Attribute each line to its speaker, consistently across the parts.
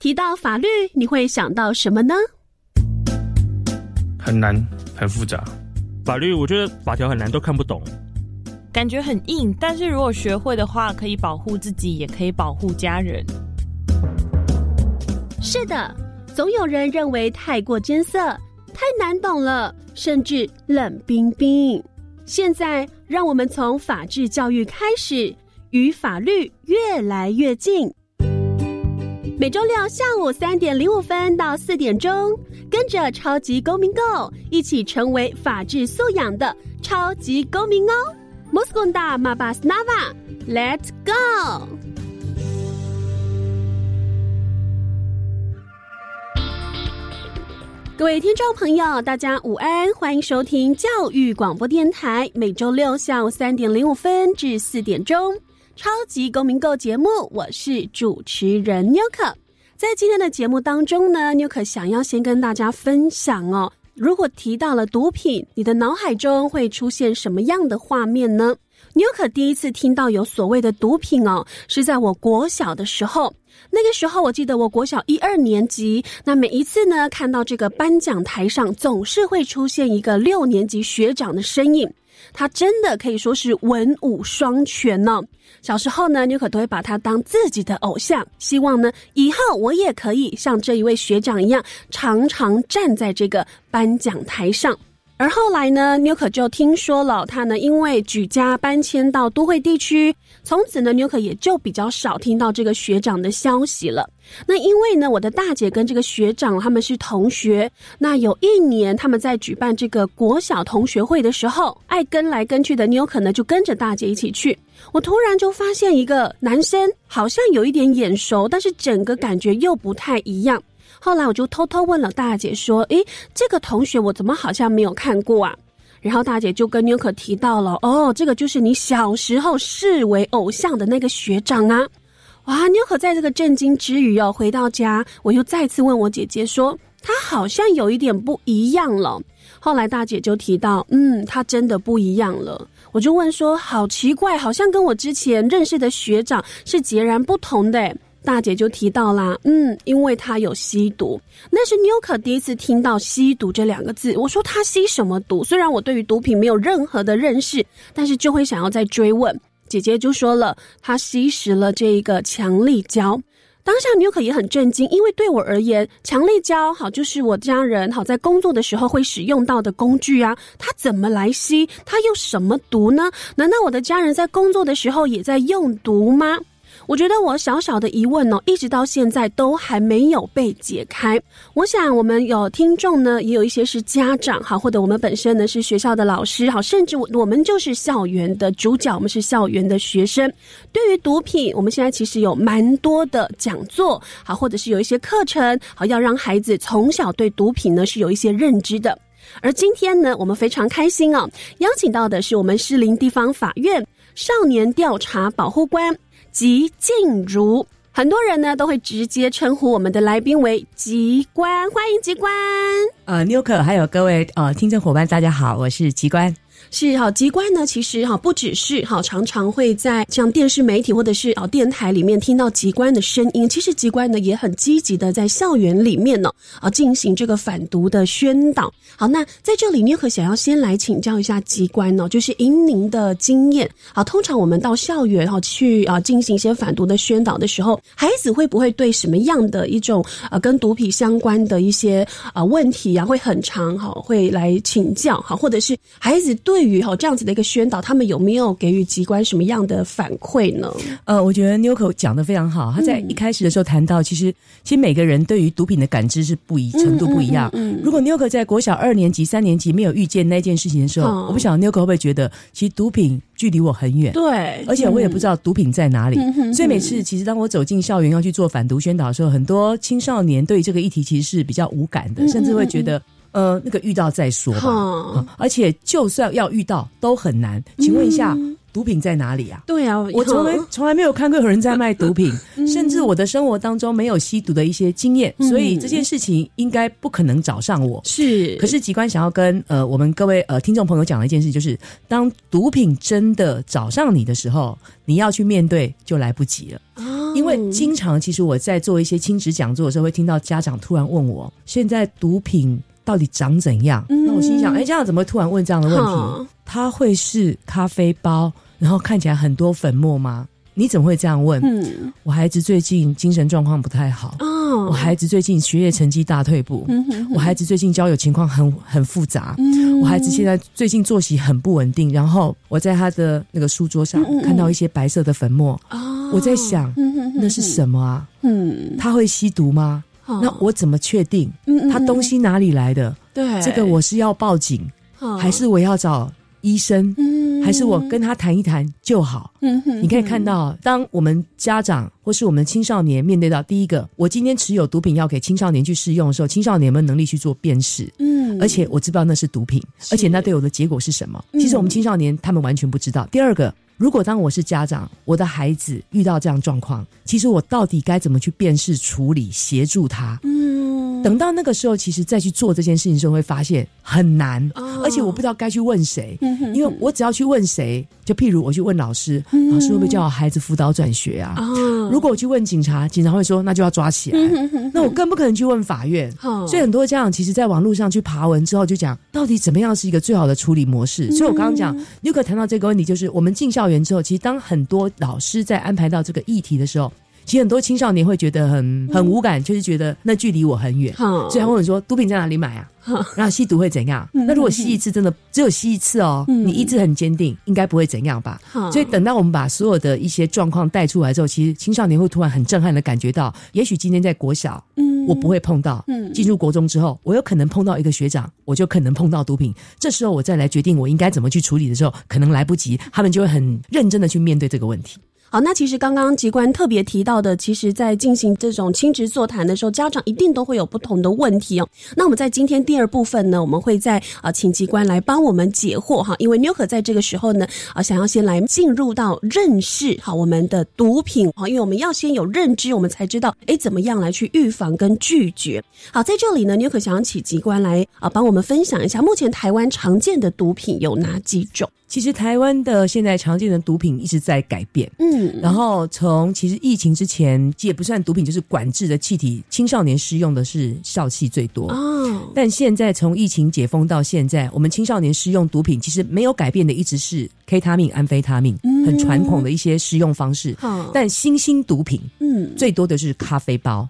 Speaker 1: 提到法律，你会想到什么呢？
Speaker 2: 很难，很复杂。
Speaker 3: 法律，我觉得法条很难，都看不懂，
Speaker 4: 感觉很硬。但是如果学会的话，可以保护自己，也可以保护家人。
Speaker 1: 是的，总有人认为太过艰涩，太难懂了，甚至冷冰冰。现在，让我们从法治教育开始，与法律越来越近。每周六下午三点零五分到四点钟，跟着超级公民 Go 一起成为法治素养的超级公民哦！Moskonda Mabasnava，Let's go！各位听众朋友，大家午安，欢迎收听教育广播电台，每周六下午三点零五分至四点钟。超级公民购节目，我是主持人妞可。在今天的节目当中呢，妞可想要先跟大家分享哦，如果提到了毒品，你的脑海中会出现什么样的画面呢？妞可第一次听到有所谓的毒品哦，是在我国小的时候。那个时候，我记得我国小一二年级，那每一次呢，看到这个颁奖台上，总是会出现一个六年级学长的身影。他真的可以说是文武双全呢。小时候呢，妞可都会把他当自己的偶像，希望呢以后我也可以像这一位学长一样，常常站在这个颁奖台上。而后来呢，妞可就听说了他呢，因为举家搬迁到都会地区，从此呢，妞可也就比较少听到这个学长的消息了。那因为呢，我的大姐跟这个学长他们是同学，那有一年他们在举办这个国小同学会的时候，爱跟来跟去的妞可呢就跟着大姐一起去。我突然就发现一个男生好像有一点眼熟，但是整个感觉又不太一样。后来我就偷偷问了大姐说：“诶，这个同学我怎么好像没有看过啊？”然后大姐就跟妞可提到了：“哦，这个就是你小时候视为偶像的那个学长啊！”哇，妞可在这个震惊之余哦，回到家我又再次问我姐姐说：“他好像有一点不一样了。”后来大姐就提到：“嗯，他真的不一样了。”我就问说：“好奇怪，好像跟我之前认识的学长是截然不同的。”大姐就提到啦，嗯，因为她有吸毒，那是妞可第一次听到吸毒这两个字。我说她吸什么毒？虽然我对于毒品没有任何的认识，但是就会想要再追问。姐姐就说了，她吸食了这一个强力胶。当下纽可也很震惊，因为对我而言，强力胶好就是我家人好在工作的时候会使用到的工具啊。他怎么来吸？他又什么毒呢？难道我的家人在工作的时候也在用毒吗？我觉得我小小的疑问呢，一直到现在都还没有被解开。我想我们有听众呢，也有一些是家长哈，或者我们本身呢是学校的老师哈，甚至我我们就是校园的主角，我们是校园的学生。对于毒品，我们现在其实有蛮多的讲座，好，或者是有一些课程，好，要让孩子从小对毒品呢是有一些认知的。而今天呢，我们非常开心哦，邀请到的是我们士林地方法院少年调查保护官。吉静茹，很多人呢都会直接称呼我们的来宾为吉官，欢迎吉官。
Speaker 5: 呃，妞可还有各位呃听众伙伴，大家好，我是吉官。
Speaker 1: 是哈，机关呢，其实哈不只是哈，常常会在像电视媒体或者是啊电台里面听到机关的声音。其实机关呢也很积极的在校园里面呢啊进行这个反毒的宣导。好，那在这里，你可想要先来请教一下机关呢，就是以您的经验啊，通常我们到校园哈去啊进行一些反毒的宣导的时候，孩子会不会对什么样的一种啊跟毒品相关的一些啊问题啊会很长哈会来请教哈，或者是孩子对对于哈这样子的一个宣导，他们有没有给予机关什么样的反馈呢？
Speaker 5: 呃，我觉得 Newco 讲的非常好。他在一开始的时候谈到，其实其实每个人对于毒品的感知是不一程度不一样。如果 Newco 在国小二年级、三年级没有遇见那件事情的时候，我不晓得 Newco 会不会觉得，其实毒品距离我很远。
Speaker 1: 对，
Speaker 5: 而且我也不知道毒品在哪里。所以每次其实当我走进校园要去做反毒宣导的时候，很多青少年对这个议题其实是比较无感的，甚至会觉得。呃，那个遇到再说吧。而且就算要遇到，都很难。请问一下，毒品在哪里啊？
Speaker 1: 对啊，
Speaker 5: 我从来从来没有看过有人在卖毒品，甚至我的生活当中没有吸毒的一些经验，所以这件事情应该不可能找上我。
Speaker 1: 是，
Speaker 5: 可是机关想要跟呃我们各位呃听众朋友讲的一件事，就是当毒品真的找上你的时候，你要去面对就来不及了。因为经常其实我在做一些亲子讲座的时候，会听到家长突然问我，现在毒品到底长怎样？那我心想，哎，这样怎么会突然问这样的问题？它会是咖啡包，然后看起来很多粉末吗？你怎么会这样问？嗯，我孩子最近精神状况不太好。哦，我孩子最近学业成绩大退步。嗯哼，我孩子最近交友情况很很复杂。嗯，我孩子现在最近作息很不稳定。然后我在他的那个书桌上看到一些白色的粉末。哦，我在想，那是什么啊？嗯，他会吸毒吗？那我怎么确定？他东西哪里来的？
Speaker 4: 对，
Speaker 5: 这个我是要报警，还是我要找？医生，还是我跟他谈一谈就好。嗯哼，你可以看到，当我们家长或是我们青少年面对到第一个，我今天持有毒品要给青少年去试用的时候，青少年有没有能力去做辨识？嗯，而且我知道那是毒品，而且那对我的结果是什么？其实我们青少年他们完全不知道。第二个，如果当我是家长，我的孩子遇到这样状况，其实我到底该怎么去辨识、处理、协助他？嗯。等到那个时候，其实再去做这件事情的时候，会发现很难，而且我不知道该去问谁，因为我只要去问谁，就譬如我去问老师，老师会不会叫我孩子辅导转学啊？如果我去问警察，警察会说那就要抓起来，那我更不可能去问法院。所以很多家长其实在网络上去爬文之后，就讲到底怎么样是一个最好的处理模式。所以我刚刚讲，你可谈到这个问题，就是我们进校园之后，其实当很多老师在安排到这个议题的时候。其实很多青少年会觉得很很无感，就是觉得那距离我很远，所以他问说：“毒品在哪里买啊？然后吸毒会怎样？那如果吸一次，真的只有吸一次哦，你意志很坚定，应该不会怎样吧？所以等到我们把所有的一些状况带出来之后，其实青少年会突然很震撼的感觉到，也许今天在国小，嗯，我不会碰到，嗯，进入国中之后，我有可能碰到一个学长，我就可能碰到毒品，这时候我再来决定我应该怎么去处理的时候，可能来不及，他们就会很认真的去面对这个问题。
Speaker 1: 好，那其实刚刚机关特别提到的，其实在进行这种亲职座谈的时候，家长一定都会有不同的问题哦。那我们在今天第二部分呢，我们会在啊，请机关来帮我们解惑哈。因为妞可在这个时候呢，啊，想要先来进入到认识好我们的毒品啊，因为我们要先有认知，我们才知道哎，怎么样来去预防跟拒绝。好，在这里呢，妞可想要请机关来啊，帮我们分享一下目前台湾常见的毒品有哪几种。
Speaker 5: 其实台湾的现在常见的毒品一直在改变，嗯，然后从其实疫情之前，也不算毒品，就是管制的气体，青少年使用的是笑气最多。哦。但现在从疫情解封到现在，我们青少年使用毒品其实没有改变的，一直是 K 他命、安非他命，很传统的一些食用方式。但新兴毒品，嗯，最多的是咖啡包。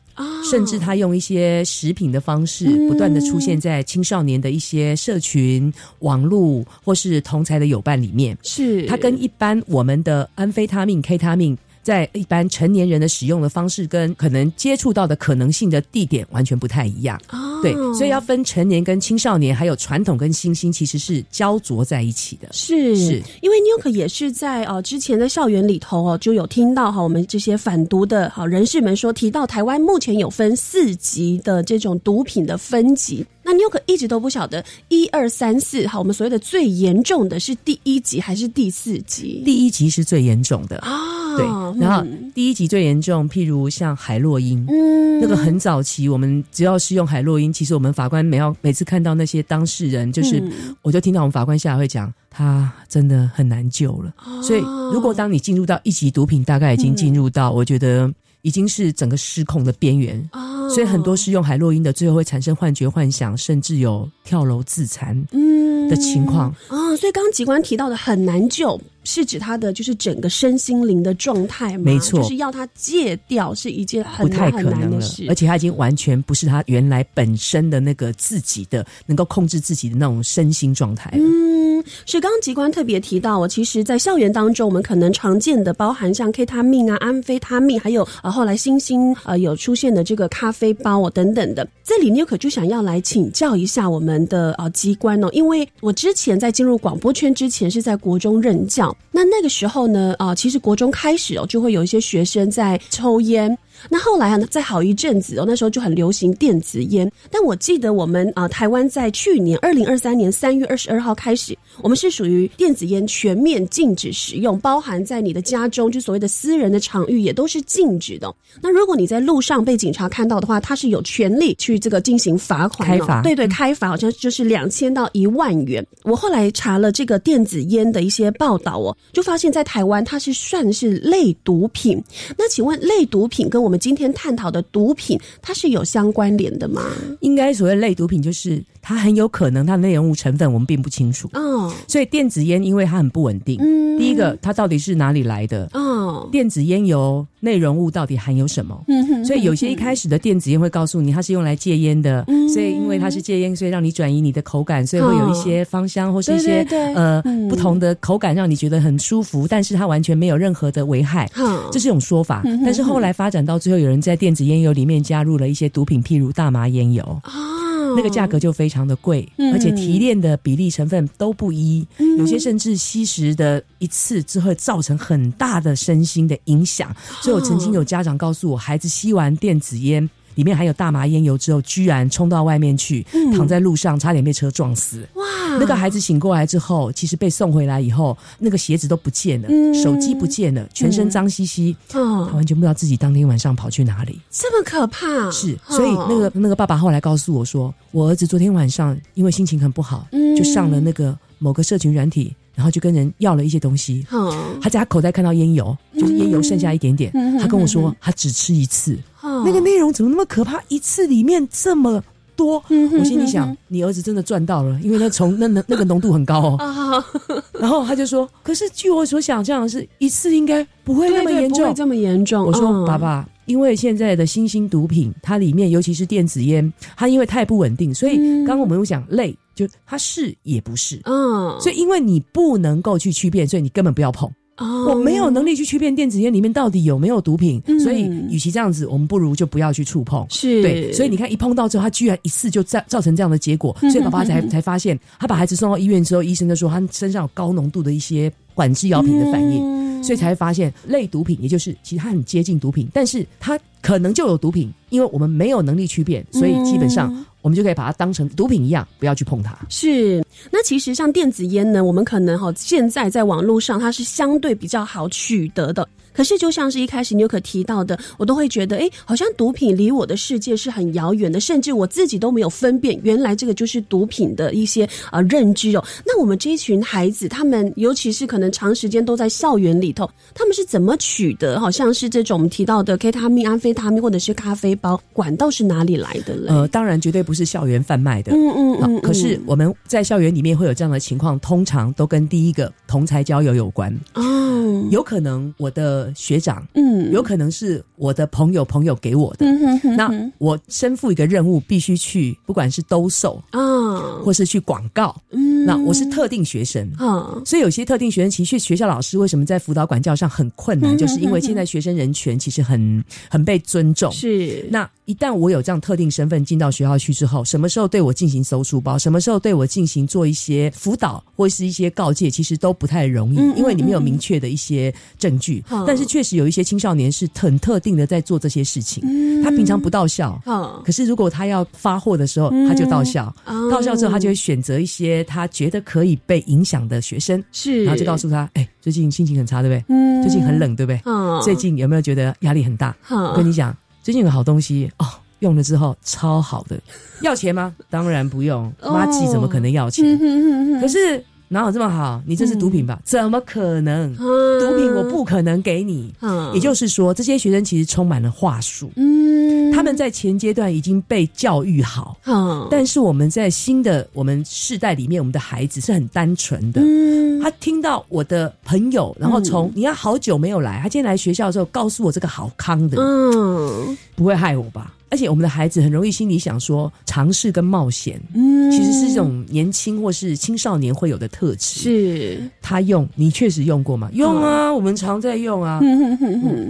Speaker 5: 甚至他用一些食品的方式，不断的出现在青少年的一些社群、网络或是同才的友伴里面。
Speaker 1: 是，
Speaker 5: 它跟一般我们的安非他命、K 他命。在一般成年人的使用的方式跟可能接触到的可能性的地点完全不太一样，哦对，所以要分成年跟青少年，还有传统跟新兴，其实是焦灼在一起的。
Speaker 1: 是，是因为 New 可也是在呃之前的校园里头哦，就有听到哈，我们这些反毒的好人士们说，提到台湾目前有分四级的这种毒品的分级。那 New 可一直都不晓得一二三四，好，我们所谓的最严重的是第一级还是第四级？
Speaker 5: 第一级是最严重的啊，对。然后第一级最严重，譬如像海洛因，嗯，那个很早期，我们只要是用海洛因，其实我们法官每要每次看到那些当事人，就是我就听到我们法官下来会讲，他真的很难救了。所以，如果当你进入到一级毒品，大概已经进入到，我觉得。已经是整个失控的边缘，所以很多是用海洛因的，最后会产生幻觉、幻想，甚至有跳楼自残的情况
Speaker 1: 啊。所以刚刚警官提到的很难救，是指他的就是整个身心灵的状态吗？
Speaker 5: 没错，
Speaker 1: 就是要他戒掉是一件很
Speaker 5: 太可能的事，而且他已经完全不是他原来本身的那个自己的能够控制自己的那种身心状态。
Speaker 1: 嗯，是刚刚机关特别提到，我其实，在校园当中，我们可能常见的包含像 kate 命啊、安非他命，还有啊后来新兴呃有出现的这个咖啡包哦等等的。这里你可就想要来请教一下我们的啊机关哦，因为我之前在进入广播圈之前是在国中任教，那那个时候呢啊，其实国中开始哦就会有一些学生在抽烟。那后来啊，在好一阵子哦，那时候就很流行电子烟。但我记得我们啊，台湾在去年二零二三年三月二十二号开始，我们是属于电子烟全面禁止使用，包含在你的家中，就所谓的私人的场域也都是禁止的。那如果你在路上被警察看到的话，他是有权利去这个进行罚款，
Speaker 5: 开罚，
Speaker 1: 对对，开罚好像就是两千到一万元。我后来查了这个电子烟的一些报道哦，就发现，在台湾它是算是类毒品。那请问，类毒品跟我们今天探讨的毒品，它是有相关联的吗？
Speaker 5: 应该所谓类毒品，就是它很有可能它的内容物成分我们并不清楚哦。所以电子烟因为它很不稳定，嗯，第一个它到底是哪里来的？哦，电子烟油内容物到底含有什么？嗯哼，所以有些一开始的电子烟会告诉你它是用来戒烟的，所以因为它是戒烟，所以让你转移你的口感，所以会有一些芳香或是一些呃不同的口感，让你觉得很舒服，但是它完全没有任何的危害，这是一种说法。但是后来发展到最后，有人在电子烟油里面加入了一些毒品，譬如大麻烟油。啊，那个价格就非常的贵，而且提炼的比例成分都不一，有些甚至吸食的一次之后造成很大的身心的影响。所以我曾经有家长告诉我，孩子吸完电子烟。里面还有大麻烟油之后，居然冲到外面去，躺在路上，差点被车撞死。哇！那个孩子醒过来之后，其实被送回来以后，那个鞋子都不见了，手机不见了，全身脏兮兮，他完全不知道自己当天晚上跑去哪里。
Speaker 1: 这么可怕？
Speaker 5: 是，所以那个那个爸爸后来告诉我说，我儿子昨天晚上因为心情很不好，就上了那个某个社群软体，然后就跟人要了一些东西。他在他口袋看到烟油，就是烟油剩下一点点，他跟我说他只吃一次。那个内容怎么那么可怕？一次里面这么多，我心里想，你儿子真的赚到了，因为他从 那那那个浓度很高哦。然后他就说：“可是据我所想象的是，一次应该不会那么严重，
Speaker 1: 这么严重。”
Speaker 5: 我说：“爸爸，因为现在的新兴毒品，它里面尤其是电子烟，它因为太不稳定，所以刚刚我们有讲累，就它是也不是。嗯，所以因为你不能够去区辨，所以你根本不要碰。”我没有能力去区辨电子烟里面到底有没有毒品，所以与其这样子，我们不如就不要去触碰。
Speaker 1: 是
Speaker 5: 对，所以你看，一碰到之后，他居然一次就造造成这样的结果，所以爸爸才才发现，他把孩子送到医院之后，医生就说他身上有高浓度的一些管制药品的反应，所以才发现类毒品，也就是其实它很接近毒品，但是它可能就有毒品，因为我们没有能力区辨，所以基本上。我们就可以把它当成毒品一样，不要去碰它。
Speaker 1: 是，那其实像电子烟呢，我们可能哈现在在网络上它是相对比较好取得的。可是，就像是一开始你可提到的，我都会觉得，哎，好像毒品离我的世界是很遥远的，甚至我自己都没有分辨，原来这个就是毒品的一些呃认知哦。那我们这一群孩子，他们尤其是可能长时间都在校园里头，他们是怎么取得？好像是这种我们提到的 K 他命、安非他命或者是咖啡包，管道是哪里来的嘞？
Speaker 5: 呃，当然绝对不是校园贩卖的。嗯嗯嗯。可是我们在校园里面会有这样的情况，通常都跟第一个同才交友有关。哦，有可能我的。学长，嗯，有可能是我的朋友朋友给我的。那我身负一个任务，必须去，不管是兜售啊，或是去广告。嗯，那我是特定学生。啊，所以有些特定学生，其实学校老师为什么在辅导管教上很困难，就是因为现在学生人权其实很很被尊重。
Speaker 1: 是，
Speaker 5: 那一旦我有这样特定身份进到学校去之后，什么时候对我进行搜书包，什么时候对我进行做一些辅导或是一些告诫，其实都不太容易，因为你没有明确的一些证据。但是确实有一些青少年是很特定的在做这些事情，他平常不到校，可是如果他要发货的时候，他就到校。到校之后，他就会选择一些他觉得可以被影响的学生，
Speaker 1: 是，
Speaker 5: 然后就告诉他：“哎，最近心情很差，对不对？嗯，最近很冷，对不对？嗯最近有没有觉得压力很大？我跟你讲，最近有个好东西哦，用了之后超好的，要钱吗？当然不用，妈吉怎么可能要钱？可是。”哪有这么好？你这是毒品吧？怎么可能？毒品我不可能给你。也就是说，这些学生其实充满了话术。嗯，他们在前阶段已经被教育好。但是我们在新的我们世代里面，我们的孩子是很单纯的。嗯，他听到我的朋友，然后从你要好久没有来，他今天来学校的时候告诉我这个好康的，嗯，不会害我吧？而且我们的孩子很容易心里想说尝试跟冒险，嗯，其实是这种年轻或是青少年会有的特质。
Speaker 1: 是，
Speaker 5: 他用你确实用过吗？用啊，我们常在用啊。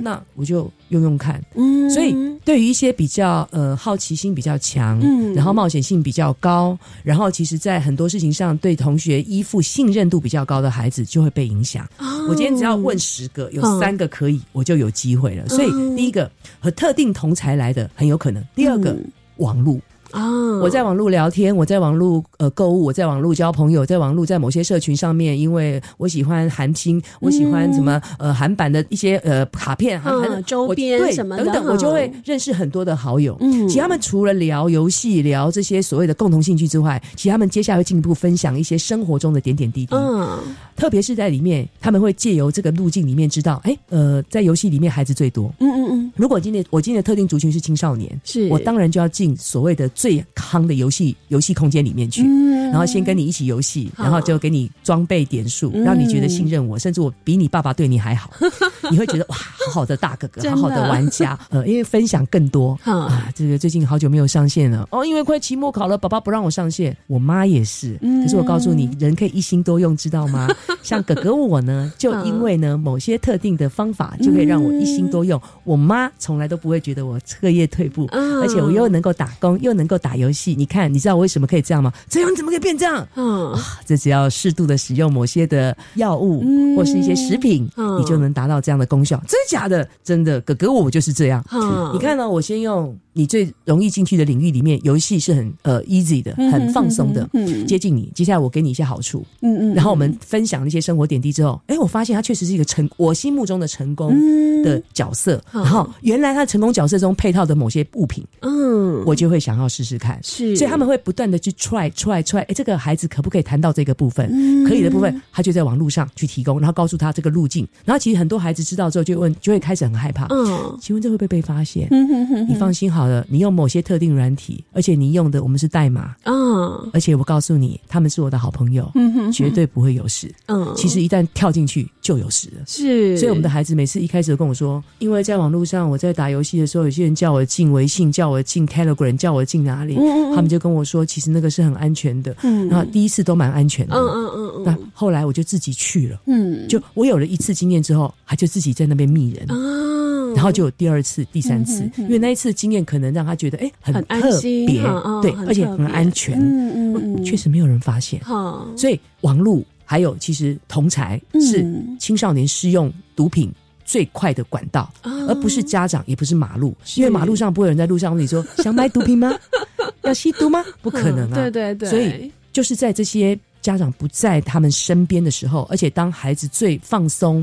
Speaker 5: 那我就用用看。嗯，所以对于一些比较呃好奇心比较强，嗯，然后冒险性比较高，然后其实在很多事情上对同学依附信任度比较高的孩子，就会被影响。我今天只要问十个，有三个可以，我就有机会了。所以第一个和特定同才来的很有可能，第二个网路。啊！我在网络聊天，我在网络呃购物，我在网络交朋友，在网络在某些社群上面，因为我喜欢韩星，我喜欢什么呃韩版的一些呃卡片、
Speaker 1: 韩周边什么
Speaker 5: 等等，我就会认识很多的好友。嗯，其实他们除了聊游戏、聊这些所谓的共同兴趣之外，其实他们接下来会进一步分享一些生活中的点点滴滴。嗯，特别是在里面，他们会借由这个路径里面知道，哎，呃，在游戏里面孩子最多。嗯嗯嗯。如果今天我今天的特定族群是青少年，
Speaker 1: 是
Speaker 5: 我当然就要进所谓的。最康的游戏游戏空间里面去，然后先跟你一起游戏，然后就给你装备点数，让你觉得信任我，甚至我比你爸爸对你还好，你会觉得哇，好好的大哥哥，好好的玩家，呃，因为分享更多。啊。这个最近好久没有上线了。哦，因为快期末考了，爸爸不让我上线，我妈也是。可是我告诉你，人可以一心多用，知道吗？像哥哥我呢，就因为呢某些特定的方法，就可以让我一心多用。我妈从来都不会觉得我彻夜退步，而且我又能够打工，又能够打游戏，你看，你知道我为什么可以这样吗？这样你怎么可以变这样？嗯，这只要适度的使用某些的药物或是一些食品，你就能达到这样的功效。真的假的？真的，哥哥我就是这样。你看呢？我先用你最容易进去的领域里面，游戏是很呃 easy 的，很放松的，接近你。接下来我给你一些好处，嗯嗯，然后我们分享那些生活点滴之后，哎，我发现他确实是一个成我心目中的成功的角色。然后原来他成功角色中配套的某些物品，嗯，我就会想要。试试看，
Speaker 1: 是，
Speaker 5: 所以他们会不断的去 try try try，哎，这个孩子可不可以谈到这个部分？可以的部分，他就在网络上去提供，然后告诉他这个路径。然后其实很多孩子知道之后，就问，就会开始很害怕。嗯，请问这会不会被发现？你放心好了，你用某些特定软体，而且你用的我们是代码。嗯，而且我告诉你，他们是我的好朋友，嗯哼绝对不会有事。嗯，其实一旦跳进去就有事了。
Speaker 1: 是，
Speaker 5: 所以我们的孩子每次一开始都跟我说，因为在网络上我在打游戏的时候，有些人叫我进微信，叫我进 Telegram，叫我进。哪里？他们就跟我说，其实那个是很安全的。嗯，然后第一次都蛮安全的。嗯嗯嗯嗯。那后来我就自己去了。嗯，就我有了一次经验之后，他就自己在那边密人。哦。然后就有第二次、第三次，因为那一次经验可能让他觉得，哎，很特别，对，而且很安全。嗯嗯嗯。确实没有人发现。所以网络还有其实同才是青少年使用毒品。最快的管道，而不是家长，也不是马路，因为马路上不会有人在路上问你说想买毒品吗？要吸毒吗？不可能啊！
Speaker 1: 对对对，
Speaker 5: 所以就是在这些。家长不在他们身边的时候，而且当孩子最放松，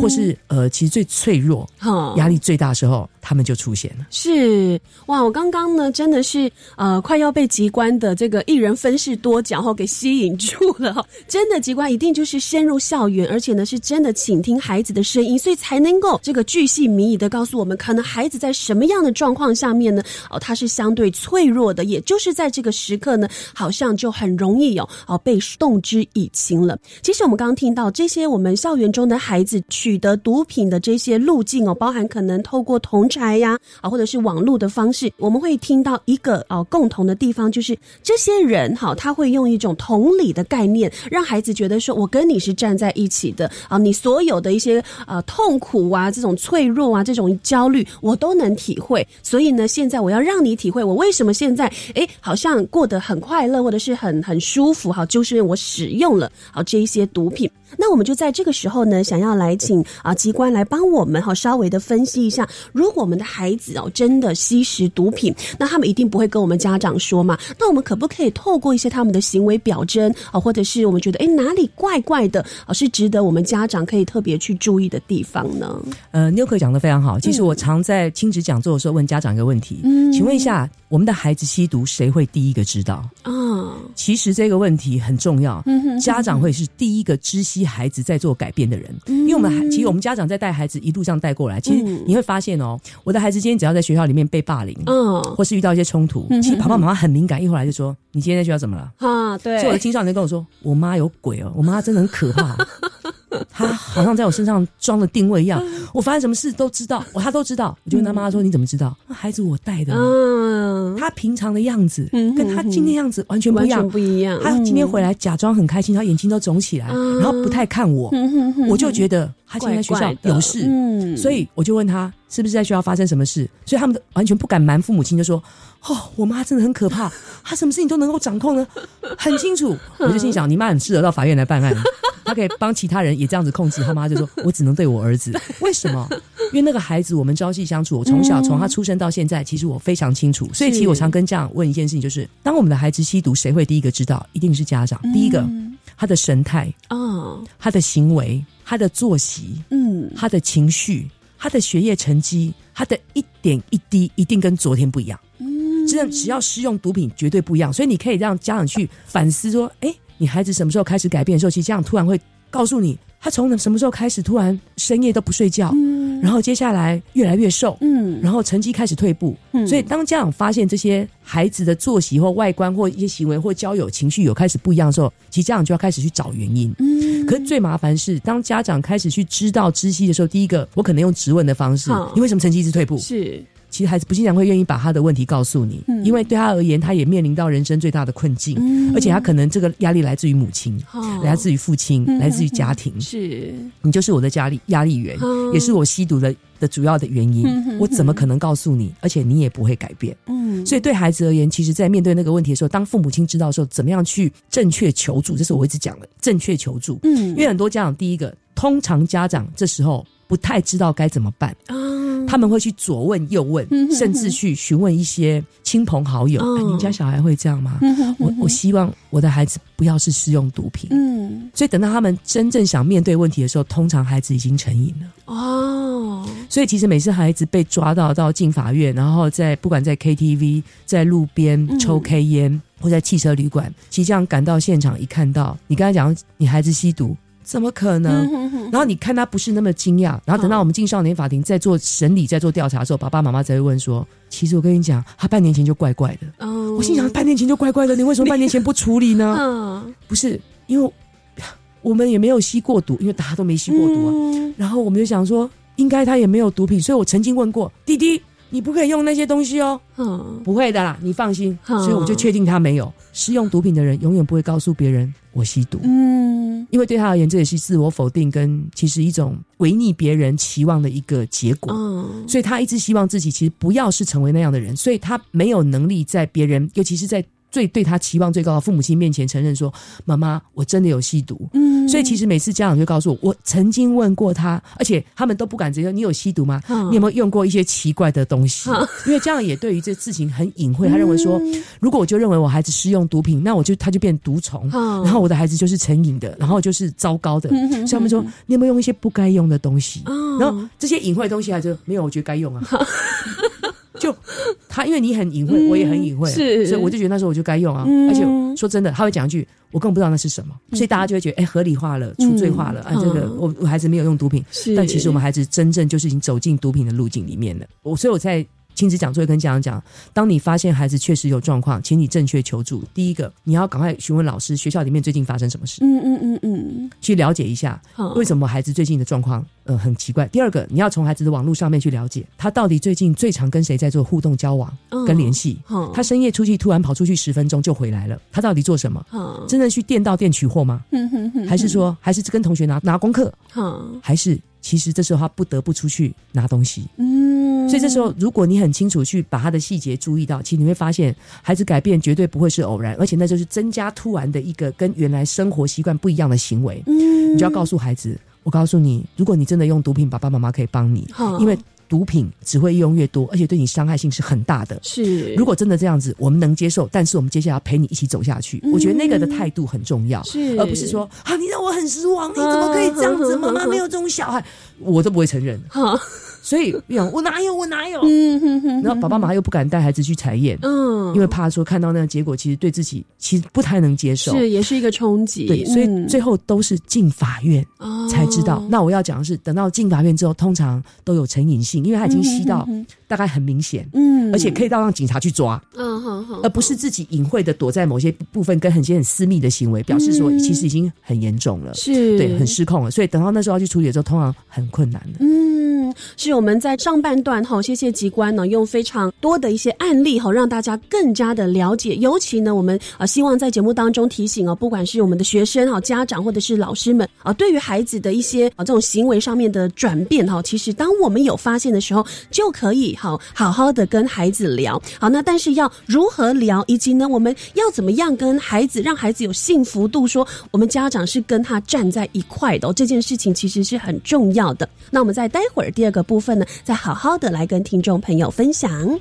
Speaker 5: 或是呃，其实最脆弱、压力最大的时候，他们就出现了。
Speaker 1: 是哇，我刚刚呢，真的是呃，快要被机关的这个一人分饰多角后给吸引住了。真的，机关一定就是深入校园，而且呢，是真的倾听孩子的声音，所以才能够这个巨细靡遗的告诉我们，可能孩子在什么样的状况下面呢？哦，他是相对脆弱的，也就是在这个时刻呢，好像就很容易有哦被。动之以情了。其实我们刚刚听到这些，我们校园中的孩子取得毒品的这些路径哦，包含可能透过同柴呀啊，或者是网络的方式，我们会听到一个哦共同的地方，就是这些人哈，他会用一种同理的概念，让孩子觉得说，我跟你是站在一起的啊，你所有的一些呃痛苦啊，这种脆弱啊，这种焦虑，我都能体会。所以呢，现在我要让你体会，我为什么现在哎好像过得很快乐，或者是很很舒服哈，就是因为我使用了好这一些毒品。那我们就在这个时候呢，想要来请啊机关来帮我们哈，稍微的分析一下，如果我们的孩子哦真的吸食毒品，那他们一定不会跟我们家长说嘛？那我们可不可以透过一些他们的行为表征啊，或者是我们觉得哎哪里怪怪的啊，是值得我们家长可以特别去注意的地方呢？
Speaker 5: 呃，妞可讲的非常好。其实我常在亲子讲座的时候问家长一个问题，嗯，请问一下，我们的孩子吸毒，谁会第一个知道？啊，其实这个问题很重要，家长会是第一个知悉。孩子在做改变的人，因为我们其实我们家长在带孩子一路上带过来，其实你会发现哦，我的孩子今天只要在学校里面被霸凌，嗯，或是遇到一些冲突，其实爸爸妈妈很敏感，一会儿来就说：“你今天在学校怎么了？”啊，
Speaker 1: 对。
Speaker 5: 所以我的青少年跟我说：“我妈有鬼哦，我妈真的很可怕。” 他好像在我身上装了定位一样，我发生什么事都知道，我他都知道。我就问他妈妈说：“你怎么知道？孩子我带的，嗯，他平常的样子跟他今天样子完全不一样，
Speaker 1: 不一样。
Speaker 5: 他今天回来假装很开心，他眼睛都肿起来，然后不太看我，我就觉得他今天在学校有事，所以我就问他是不是在学校发生什么事，所以他们完全不敢瞒父母亲，就说。”哦，我妈真的很可怕，她什么事情都能够掌控呢，很清楚。我就心想，你妈很适合到法院来办案，她可以帮其他人也这样子控制。他妈就说，我只能对我儿子，为什么？因为那个孩子，我们朝夕相处，我从小从他出生到现在，其实我非常清楚。所以，其实我常跟这样问一件事情，就是当我们的孩子吸毒，谁会第一个知道？一定是家长。第一个，他的神态啊，他的行为，他的作息，嗯，他的情绪，他的学业成绩，他的一点一滴，一定跟昨天不一样。真的，只要使用毒品，绝对不一样。所以你可以让家长去反思说：，哎，你孩子什么时候开始改变的时候，其实家长突然会告诉你，他从什么时候开始突然深夜都不睡觉，然后接下来越来越瘦，嗯，然后成绩开始退步。所以当家长发现这些孩子的作息或外观或一些行为或交友情绪有开始不一样的时候，其实家长就要开始去找原因。嗯，可是最麻烦是，当家长开始去知道知悉的时候，第一个我可能用质问的方式，你为什么成绩一直退步？
Speaker 1: 是。
Speaker 5: 其实孩子不经常会愿意把他的问题告诉你，因为对他而言，他也面临到人生最大的困境，而且他可能这个压力来自于母亲，来自于父亲，来自于家庭。
Speaker 1: 是
Speaker 5: 你就是我的压力压力源，也是我吸毒的的主要的原因。我怎么可能告诉你？而且你也不会改变。嗯，所以对孩子而言，其实，在面对那个问题的时候，当父母亲知道的时候，怎么样去正确求助？这是我一直讲的，正确求助。嗯，因为很多家长，第一个，通常家长这时候不太知道该怎么办。他们会去左问右问，甚至去询问一些亲朋好友：“你家小孩会这样吗？”我我希望我的孩子不要是使用毒品。嗯，所以等到他们真正想面对问题的时候，通常孩子已经成瘾了。哦，所以其实每次孩子被抓到到进法院，然后在不管在 KTV、在路边抽 K 烟，或在汽车旅馆，即将赶到现场，一看到你刚才讲你孩子吸毒。怎么可能？然后你看他不是那么惊讶，然后等到我们进少年法庭在做审理、在做调查的时候，爸爸妈妈才会问说：“其实我跟你讲，他半年前就怪怪的。”我心想：半年前就怪怪的，你为什么半年前不处理呢？不是因为我们也没有吸过毒，因为大家都没吸过毒啊。然后我们就想说，应该他也没有毒品，所以我曾经问过弟弟。你不可以用那些东西哦，嗯，不会的啦，你放心。所以我就确定他没有。使用毒品的人永远不会告诉别人我吸毒，嗯，因为对他而言这也是自我否定跟其实一种违逆别人期望的一个结果。嗯，所以他一直希望自己其实不要是成为那样的人，所以他没有能力在别人，尤其是在。最对他期望最高的父母亲面前承认说：“妈妈，我真的有吸毒。”嗯，所以其实每次家长就告诉我，我曾经问过他，而且他们都不敢直接说：“你有吸毒吗？你有没有用过一些奇怪的东西？”因为家长也对于这事情很隐晦，他认为说：“如果我就认为我孩子使用毒品，那我就他就变毒虫，然后我的孩子就是成瘾的，然后就是糟糕的。”所以他们说：“你有没有用一些不该用的东西？”然后这些隐晦的东西，他就没有，我觉得该用啊。就他，因为你很隐晦，我也很隐晦，
Speaker 1: 是，
Speaker 5: 所以我就觉得那时候我就该用啊。而且说真的，他会讲一句，我根本不知道那是什么，所以大家就会觉得，哎，合理化了，除罪化了啊。这个我我孩子没有用毒品，但其实我们孩子真正就是已经走进毒品的路径里面了。我所以我在。亲子讲座会跟家长讲，当你发现孩子确实有状况，请你正确求助。第一个，你要赶快询问老师，学校里面最近发生什么事？嗯嗯嗯嗯，去了解一下为什么孩子最近的状况呃很奇怪。第二个，你要从孩子的网络上面去了解，他到底最近最常跟谁在做互动交往跟联系？他深夜出去突然跑出去十分钟就回来了，他到底做什么？真的去店到店取货吗？还是说还是跟同学拿拿功课？还是？其实这时候他不得不出去拿东西，嗯，所以这时候如果你很清楚去把他的细节注意到，其实你会发现孩子改变绝对不会是偶然，而且那就是增加突然的一个跟原来生活习惯不一样的行为，嗯，你就要告诉孩子，我告诉你，如果你真的用毒品，爸爸妈妈可以帮你，因为。毒品只会用越多，而且对你伤害性是很大的。
Speaker 1: 是，
Speaker 5: 如果真的这样子，我们能接受，但是我们接下来要陪你一起走下去。我觉得那个的态度很重要，
Speaker 1: 是，
Speaker 5: 而不是说啊，你让我很失望，你怎么可以这样子？妈妈没有这种小孩，我都不会承认。所以，我哪有，我哪有？嗯哼哼。然后爸爸妈妈又不敢带孩子去采验，嗯，因为怕说看到那个结果，其实对自己其实不太能接受，
Speaker 1: 是也是一个冲击。
Speaker 5: 对，所以最后都是进法院才知道。那我要讲的是，等到进法院之后，通常都有成瘾性，因为它已经吸到。大概很明显，嗯，而且可以到让警察去抓，嗯哼哼，而不是自己隐晦的躲在某些部分跟很些很私密的行为，表示说其实已经很严重了，
Speaker 1: 是
Speaker 5: 对，很失控了。所以等到那时候要去处理的时候，通常很困难的。
Speaker 1: 嗯，是我们在上半段哈，谢谢机关呢，用非常多的一些案例哈，让大家更加的了解。尤其呢，我们啊希望在节目当中提醒哦，不管是我们的学生哈、家长或者是老师们啊，对于孩子的一些啊这种行为上面的转变哈，其实当我们有发现的时候，就可以好好好的跟孩子聊。好，那但是要如何聊，以及呢，我们要怎么样跟孩子，让孩子有幸福度，说我们家长是跟他站在一块的，这件事情其实是很重要的。那我们在待会儿第二个部分呢，再好好的来跟听众朋友分享。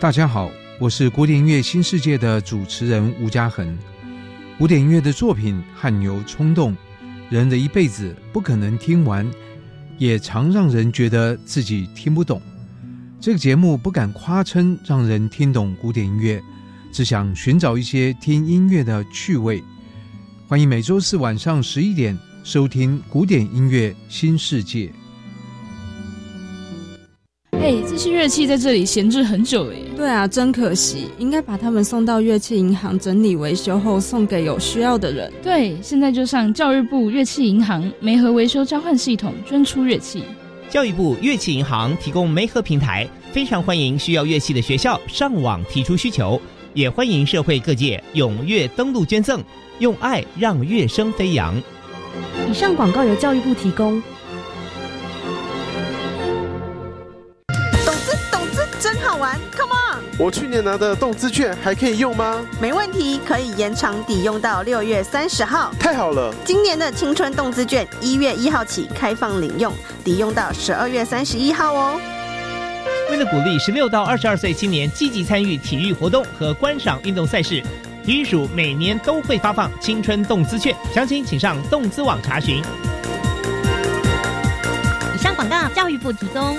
Speaker 2: 大家好，我是古典音乐新世界的主持人吴家恒。古典音乐的作品汗牛充栋，人的一辈子不可能听完，也常让人觉得自己听不懂。这个节目不敢夸称让人听懂古典音乐，只想寻找一些听音乐的趣味。欢迎每周四晚上十一点收听《古典音乐新世界》。
Speaker 6: 哎，这些乐器在这里闲置很久了耶。
Speaker 7: 对啊，真可惜，应该把它们送到乐器银行整理维修后，送给有需要的人。
Speaker 6: 对，现在就上教育部乐器银行梅和维修交换系统捐出乐器。
Speaker 8: 教育部乐器银行提供梅和平台，非常欢迎需要乐器的学校上网提出需求，也欢迎社会各界踊跃登录捐赠，用爱让乐声飞扬。
Speaker 9: 以上广告由教育部提供。
Speaker 10: 我去年拿的动资券还可以用吗？
Speaker 11: 没问题，可以延长抵用到六月三十号。
Speaker 10: 太好了！
Speaker 11: 今年的青春动资券一月一号起开放领用，抵用到十二月三十一号哦。
Speaker 8: 为了鼓励十六到二十二岁青年积极参与体育活动和观赏运动赛事，体育署每年都会发放青春动资券，详情请上动资网查询。
Speaker 9: 以上广告，教育部提供。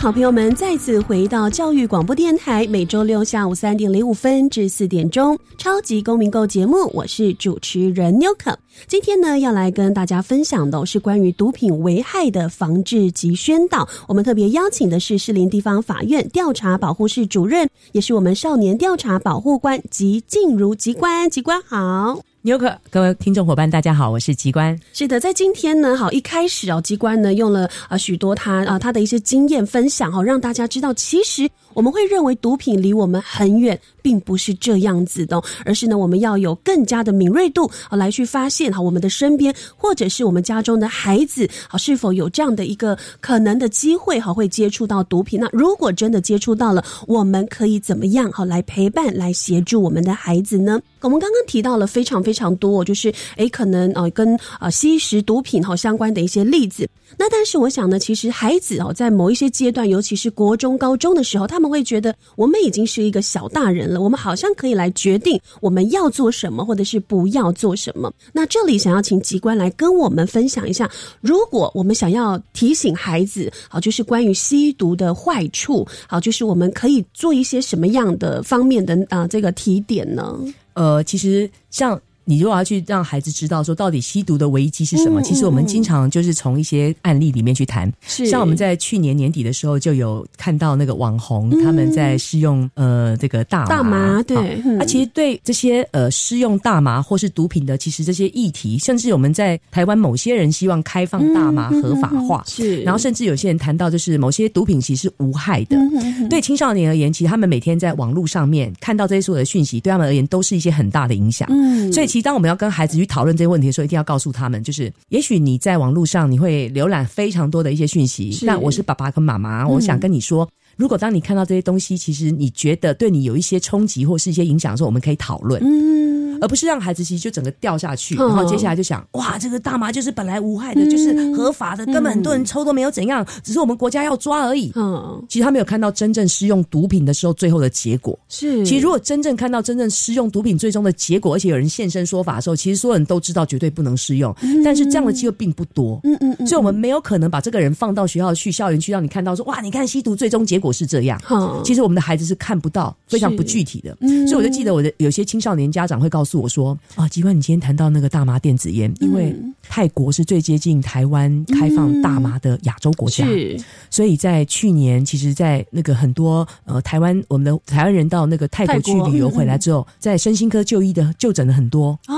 Speaker 1: 好朋友们再次回到教育广播电台，每周六下午三点零五分至四点钟，超级公民购节目，我是主持人 Newcom。今天呢，要来跟大家分享的是关于毒品危害的防治及宣导。我们特别邀请的是士林地方法院调查保护室主任，也是我们少年调查保护官吉静茹吉官，吉官好。
Speaker 5: 牛可，各位听众伙伴，大家好，我是机关。
Speaker 1: 是的，在今天呢，好一开始哦，机关呢用了啊许多他啊他的一些经验分享哦，让大家知道，其实我们会认为毒品离我们很远，并不是这样子的，而是呢我们要有更加的敏锐度啊来去发现哈我们的身边或者是我们家中的孩子啊是否有这样的一个可能的机会哈会接触到毒品。那如果真的接触到了，我们可以怎么样好来陪伴来协助我们的孩子呢？我们刚刚提到了非常非常多，就是诶，可能呃跟啊吸食毒品哈相关的一些例子。那但是我想呢，其实孩子哦，在某一些阶段，尤其是国中、高中的时候，他们会觉得我们已经是一个小大人了，我们好像可以来决定我们要做什么，或者是不要做什么。那这里想要请机关来跟我们分享一下，如果我们想要提醒孩子，好，就是关于吸毒的坏处，好，就是我们可以做一些什么样的方面的啊这个提点呢？
Speaker 5: 呃，其实像。你如果要去让孩子知道说到底吸毒的危机是什么，
Speaker 1: 嗯
Speaker 5: 其实我们经常就是从一些案例里面去谈。
Speaker 1: 是。
Speaker 5: 像我们在去年年底的时候就有看到那个网红、
Speaker 1: 嗯。
Speaker 5: 他们在试用呃这个大麻，
Speaker 1: 大麻对
Speaker 5: 那其实对这些呃试用大麻或是毒品的，其实这些议题，甚至我们在台湾某些人希望开放大麻合法化，
Speaker 1: 是。
Speaker 5: 然后甚至有些人谈到就是某些毒品其实是无害的。
Speaker 1: 嗯。
Speaker 5: 对青少年而言，其实他们每天在网络上面看到这些所有的讯息，对他们而言都是一些很大的影响。
Speaker 1: 嗯。
Speaker 5: 所以其实当我们要跟孩子去讨论这些问题的时候，一定要告诉他们，就是也许你在网络上你会浏览非常多的一些讯息，
Speaker 1: 是
Speaker 5: 但我是爸爸跟妈妈，我想跟你说。如果当你看到这些东西，其实你觉得对你有一些冲击或是一些影响的时候，我们可以讨论。
Speaker 1: 嗯，
Speaker 5: 而不是让孩子其实就整个掉下去，
Speaker 1: 嗯
Speaker 5: 然后接下来就想，哇，这个大麻就是本来无害的，
Speaker 1: 嗯
Speaker 5: 就是合法的，根本很多人抽都没有怎样，只是我们国家要抓而已。
Speaker 1: 嗯，
Speaker 5: 其实他没有看到真正施用毒品的时候最后的结果。
Speaker 1: 是，
Speaker 5: 其实如果真正看到真正施用毒品最终的结果，而且有人现身说法的时候，其实所有人都知道绝对不能施用，但是这样的机会并不多。
Speaker 1: 嗯嗯嗯，
Speaker 5: 所以我们没有可能把这个人放到学校去、校园去，让你看到说，哇，你看吸毒最终结果是这样。
Speaker 1: 嗯
Speaker 5: 其实我们的孩子是看不到，非常不具体的。
Speaker 1: 嗯
Speaker 5: 所以我就记得我的有些青少年家长会告诉我说：“啊，吉官，你今天谈到那个大麻电子烟，因为泰国是最接近台湾开放大麻的亚洲国家，
Speaker 1: 是。
Speaker 5: 所以在去年，其实，在那个很多呃台湾我们的台湾人到那个泰国去旅游
Speaker 1: 嗯
Speaker 5: 回来之后，在身心科就医的就诊了很多。
Speaker 1: 啊，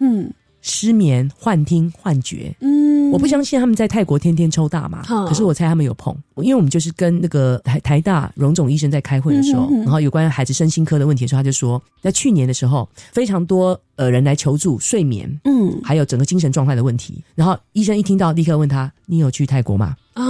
Speaker 1: 嗯
Speaker 5: 失眠、幻听、幻觉。
Speaker 1: 嗯，
Speaker 5: 我不相信他们在泰国天天抽大麻，
Speaker 1: 嗯
Speaker 5: 可是我猜他们有碰，因为我们就是跟那个台台大荣总医生在开会的时候，
Speaker 1: 嗯哼哼。
Speaker 5: 然后有关孩子身心科的问题的时候，他就说，在去年的时候，非常多呃人来求助睡眠，
Speaker 1: 嗯。
Speaker 5: 还有整个精神状态的问题，然后医生一听到，立刻问他：“你有去泰国吗？”
Speaker 1: 啊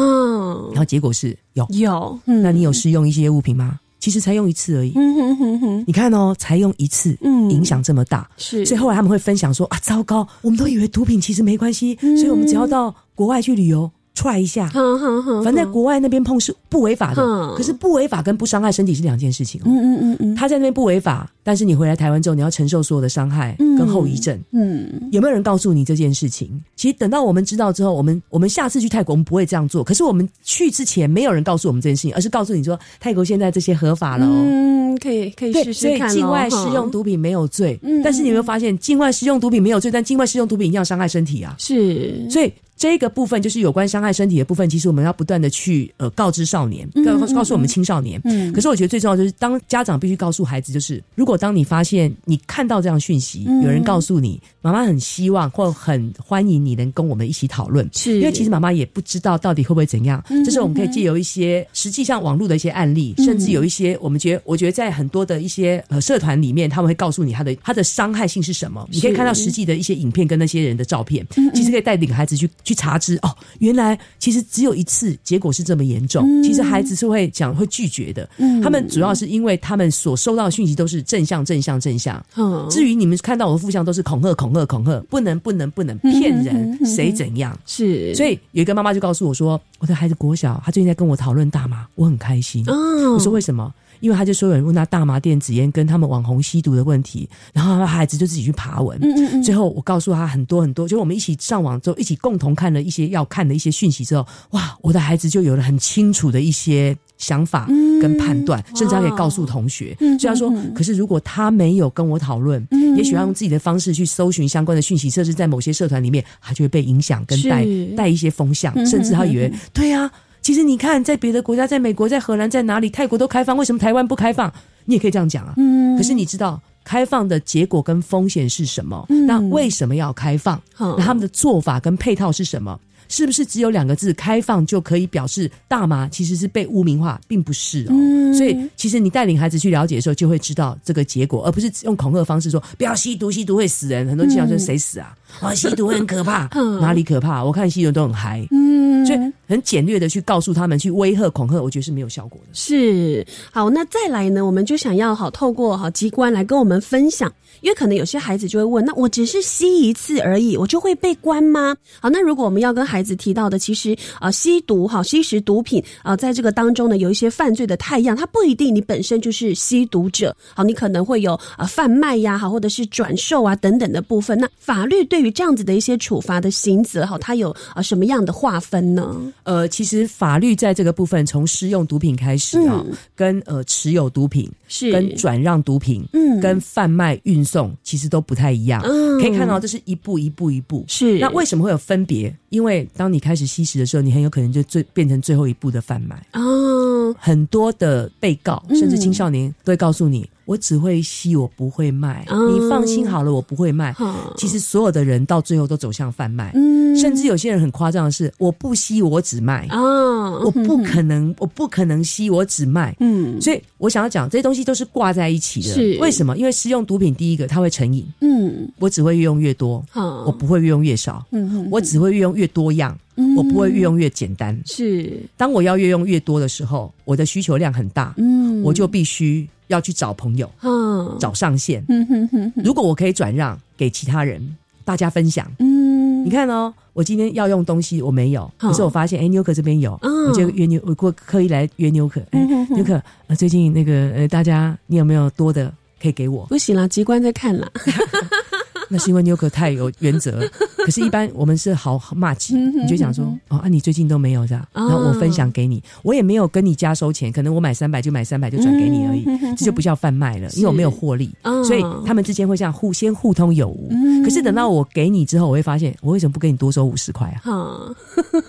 Speaker 5: 然后结果是有，
Speaker 1: 有，嗯。
Speaker 5: 那你有试用一些物品吗？其实才用一次而已。
Speaker 1: 嗯哼哼哼，
Speaker 5: 你看哦，才用一次，
Speaker 1: 嗯
Speaker 5: 影响这么大，
Speaker 1: 是，
Speaker 5: 所以后来他们会分享说啊，糟糕，我们都以为毒品其实没关系，
Speaker 1: 嗯
Speaker 5: 所以我们只要到国外去旅游。Try 一下，反正在国外那边碰是不违法的，
Speaker 1: 嗯
Speaker 5: 可是不违法跟不伤害身体是两件事情哦。
Speaker 1: 嗯嗯嗯嗯，
Speaker 5: 他在那边不违法，但是你回来台湾之后，你要承受所有的伤害跟后遗症。
Speaker 1: 嗯，
Speaker 5: 有没有人告诉你这件事情？其实等到我们知道之后，我们我们下次去泰国，我们不会这样做。可是我们去之前，没有人告诉我们这件事情，而是告诉你说，泰国现在这些合法了哦。
Speaker 1: 嗯，可以可以
Speaker 5: 对，
Speaker 1: 试
Speaker 5: 所以
Speaker 1: 试看咯。
Speaker 5: 境外
Speaker 1: 哈
Speaker 5: 施用毒品没有罪，
Speaker 1: 嗯
Speaker 5: 但是你有没有发现，境外施用毒品没有罪，但境外施用毒品一样伤害身体啊？
Speaker 1: 是，
Speaker 5: 所以这个部分就是有关伤害身体的部分，其实我们要不断的去呃告知少年，告告诉我们青少年。
Speaker 1: 嗯
Speaker 5: 可是我觉得最重要就是，当家长必须告诉孩子，就是如果当你发现你看到这样讯息，
Speaker 1: 嗯
Speaker 5: 有人告诉你，妈妈很希望或很欢迎你能跟我们一起讨论，
Speaker 1: 是
Speaker 5: 因为其实妈妈也不知道到底会不会怎样。
Speaker 1: 嗯
Speaker 5: 这时候我们可以借由一些实际上网络的一些案例，
Speaker 1: 嗯
Speaker 5: 甚至有一些我们觉得，我觉得在很多的一些呃社团里面，他们会告诉你他的他的伤害性是什么。你可以看到实际的一些影片跟那些人的照片，
Speaker 1: 嗯
Speaker 5: 其实可以带领孩子去去查知哦，原来其实只有一次，结果是这么严重。
Speaker 1: 嗯
Speaker 5: 其实孩子是会讲会拒绝的，
Speaker 1: 嗯
Speaker 5: 他们主要是因为他们所收到的讯息都是正向正向正向。
Speaker 1: 嗯
Speaker 5: 至于你们看到我的负向都是恐吓恐吓恐吓，不能不能不能骗
Speaker 1: 嗯
Speaker 5: 人，谁怎样？
Speaker 1: 是，
Speaker 5: 所以有一个妈妈就告诉我说，我的孩子国小，他最近在跟我讨论大麻，我很开心。
Speaker 1: 哦
Speaker 5: 我说为什么？因为他就说有人问他大麻电子烟跟他们网红吸毒的问题，然后他孩子就自己去爬文。
Speaker 1: 嗯嗯嗯
Speaker 5: 最后我告诉他很多很多，就我们一起上网之后，一起共同看了一些要看的一些讯息之后，哇，我的孩子就有了很清楚的一些想法跟判断，甚至他可以告诉同学。
Speaker 1: 嗯
Speaker 5: 所以他说，可是如果他没有跟我讨论，
Speaker 1: 嗯
Speaker 5: 也许他用自己的方式去搜寻相关的讯息，设置在某些社团里面，他就会被影响跟带
Speaker 1: 是
Speaker 5: 带一些风向，
Speaker 1: 嗯
Speaker 5: 甚至他以为对啊。其实你看，在别的国家，在美国、在荷兰、在哪里，泰国都开放，为什么台湾不开放？你也可以这样讲啊。
Speaker 1: 嗯
Speaker 5: 可是你知道开放的结果跟风险是什么？
Speaker 1: 嗯
Speaker 5: 那为什么要开放？
Speaker 1: 好
Speaker 5: 那他们的做法跟配套是什么？是不是只有两个字“开放”就可以表示大麻其实是被污名化，并不是哦。
Speaker 1: 嗯
Speaker 5: 所以其实你带领孩子去了解的时候，就会知道这个结果，而不是用恐吓方式说不要吸毒，吸毒会死人。很多家长说谁死啊？啊，吸毒很可怕，
Speaker 1: 嗯
Speaker 5: 哪里可怕？我看吸毒都很嗨。
Speaker 1: 嗯
Speaker 5: 所以很简略的去告诉他们，去威吓、恐吓，我觉得是没有效果的。
Speaker 1: 是好，那再来呢？我们就想要好透过好机关来跟我们分享，因为可能有些孩子就会问：那我只是吸一次而已，我就会被关吗？好，那如果我们要跟孩子提到的，其实啊、吸毒哈吸食毒品啊、在这个当中呢，有一些犯罪的太阳，它不一定你本身就是吸毒者，好，你可能会有啊、贩卖呀，好，或者是转售啊等等的部分。那法律对于这样子的一些处罚的刑责，好，它有啊、什么样的划分呢？
Speaker 5: 呃，其实法律在这个部分，从施用毒品开始啊，跟呃持有毒品
Speaker 1: 是
Speaker 5: 跟转让毒品，
Speaker 1: 嗯，
Speaker 5: 跟贩卖运送，其实都不太一样。
Speaker 1: 嗯，
Speaker 5: 可以看到这是一步一步一步。
Speaker 1: 是
Speaker 5: 那为什么会有分别？因为当你开始吸食的时候，你很有可能就最变成最后一步的贩卖。
Speaker 1: 哦，
Speaker 5: 很多的被告甚至青少年都会告诉你。我只会吸，我不会卖。你放心好了，我不会卖。其实所有的人到最后都走向贩卖，甚至有些人很夸张的是，我不吸，我只卖。
Speaker 1: 啊，
Speaker 5: 我不可能，我不可能吸，我只卖。
Speaker 1: 嗯，
Speaker 5: 所以我想要讲，这些东西都是挂在一起的。
Speaker 1: 是
Speaker 5: 为什么？因为食用毒品，第一个它会成瘾。
Speaker 1: 嗯，
Speaker 5: 我只会越用越多，我不会越用越少。
Speaker 1: 嗯
Speaker 5: 我只会越用越多样，我不会越用越简单。
Speaker 1: 是，
Speaker 5: 当我要越用越多的时候，我的需求量很大。
Speaker 1: 嗯，
Speaker 5: 我就必须。要去找朋友，
Speaker 1: 嗯，
Speaker 5: 找上线。
Speaker 1: 嗯哼哼，
Speaker 5: 如果我可以转让给其他人，大家分享。
Speaker 1: 嗯，
Speaker 5: 你看哦，我今天要用东西，我没有，可是我发现，哎，纽可这边有，我就约纽，我过刻意来约纽可。哎，纽可，呃，最近那个，呃，大家你有没有多的可以给我？
Speaker 1: 不行啦，机关在看啦。
Speaker 5: 那是因为纽可太有原则，可是，一般我们是好骂起，你就想说，哦，啊，你最近都没有这样，然后我分享给你，我也没有跟你加收钱，可能我买三百就买三百就转给你而已，这就不叫贩卖了，因为我没有获利，所以他们之间会这样互先互通有无。可是等到我给你之后，我会发现，我为什么不跟你多收五十块啊？